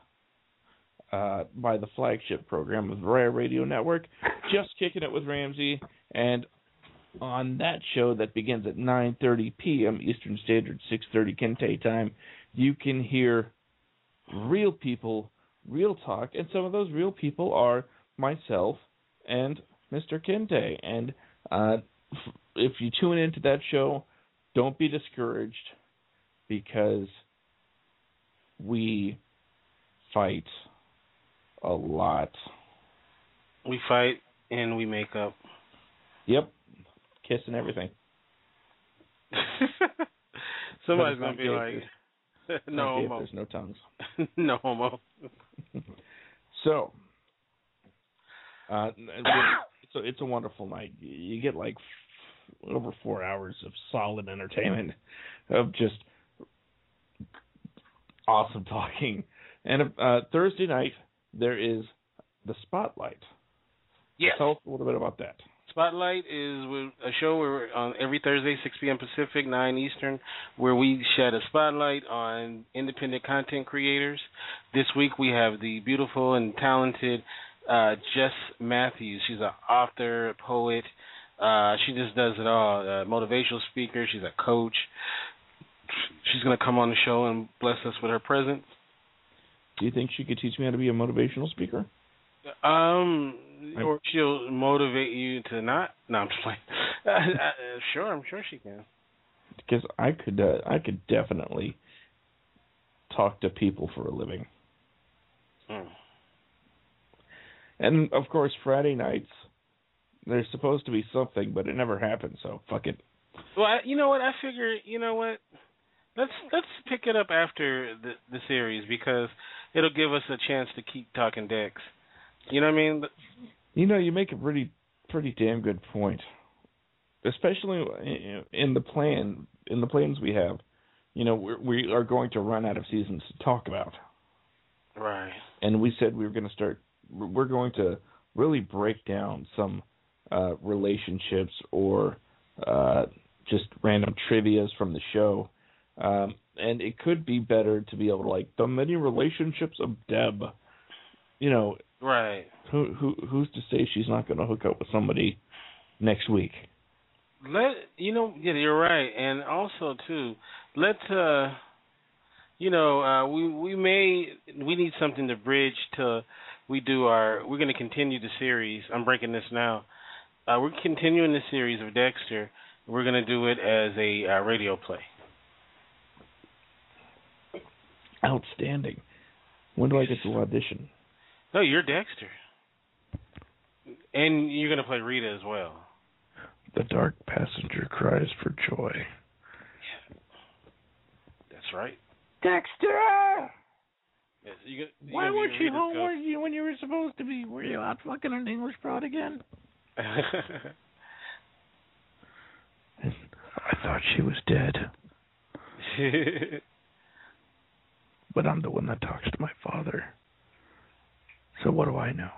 uh, by the flagship program of the Rare Radio Network, Just Kicking It with Ramsey. And on that show that begins at 9:30 p.m. Eastern Standard, 6:30 Kente time, you can hear real people, real talk, and some of those real people are myself and Mr. Kente. And uh, if you tune into that show, don't be discouraged because we fight a lot. We fight and we make up. Yep, kiss and everything. Somebody's gonna be like, no not gay if homo, There's no tongues. no homo. So, uh, so it's a wonderful night. You get like over four hours of solid entertainment, of just awesome talking. And uh, Thursday night there is the spotlight. Yes. Tell us a little bit about that. Spotlight is a show where on every Thursday, 6 p.m. Pacific, 9 Eastern, where we shed a spotlight on independent content creators. This week we have the beautiful and talented uh, Jess Matthews. She's an author, a poet. Uh, she just does it all. A motivational speaker. She's a coach. She's going to come on the show and bless us with her presence. Do you think she could teach me how to be a motivational speaker? Um, or she'll motivate you to not. No, I'm just playing. Sure, I'm sure she can. Because I could, uh, I could definitely talk to people for a living. Mm. And of course, Friday nights there's supposed to be something, but it never happens. So fuck it. Well, I, you know what? I figure, you know what? Let's let's pick it up after the the series because it'll give us a chance to keep talking Dex. You know what I mean? You know, you make a pretty, pretty damn good point. Especially in the plan, in the plans we have. You know, we're, we are going to run out of seasons to talk about, Right. and we said we were going to start. We're going to really break down some uh, relationships or uh, just random trivia's from the show. Um, and it could be better to be able to like the many relationships of Deb. You know, Right. who who who's to say she's not going to hook up with somebody next week? Let you know. Yeah, you're right. And also too, let uh, you know, uh, we we may we need something to bridge to we do our. We're going to continue the series. I'm breaking this now. Uh, we're continuing the series of Dexter. We're going to do it as a uh, radio play. Outstanding. When do I get to audition? No, you're Dexter. And you're going to play Rita as well. The dark passenger cries for joy. That's right. Dexter! Yes, you, get- you Why weren't you Rita's home ghost. when you, when you were supposed to be? Were you out fucking an English broad again? I thought she was dead, but I'm the one that talks to my father. So what do I know?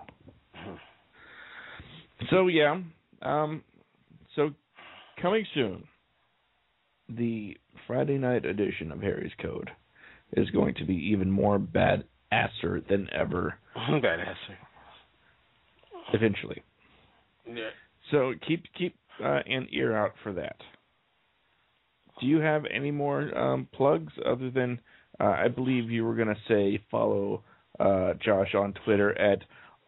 So yeah, um, So, coming soon, the Friday night edition of Harry's Code is going to be even more bad badasser than ever. Badasser. Eventually. Yeah. So keep keep uh, an ear out for that. Do you have any more um, plugs other than uh, I believe you were going to say follow uh, Josh on Twitter at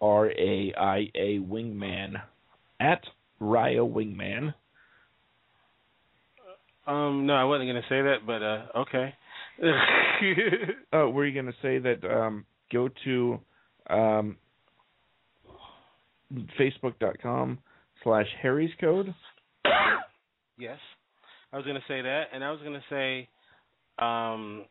R A I A Wingman at Raya Wingman. Um, no, I wasn't gonna say that, but uh, okay. Oh, were you going to say that? Um, go to um, facebook.com slash Harry's Code. yes, I was gonna say that, and I was gonna say um,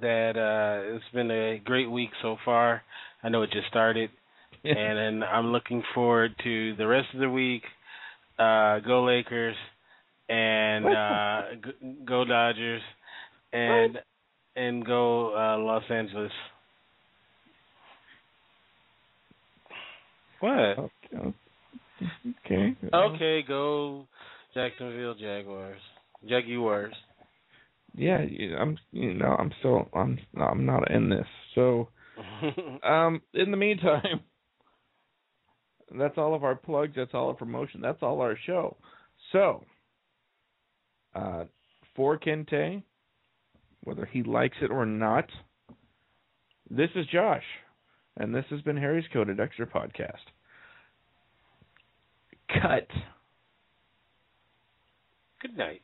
that uh, it's been a great week so far. I know it just started, and then I'm looking forward to the rest of the week. Uh, go Lakers and uh, go Dodgers and and go uh, Los Angeles. What? Okay. Okay. Okay, go Jacksonville Jaguars. Jaguars. Yeah, I'm. You know, I'm still. I'm. I'm not in this. So, um, in the meantime, that's all of our plugs. That's all our promotion. That's all our show. So, uh, for Kente, whether he likes it or not, this is Josh, and this has been Harry's Coded Extra Podcast. Cut. Good night.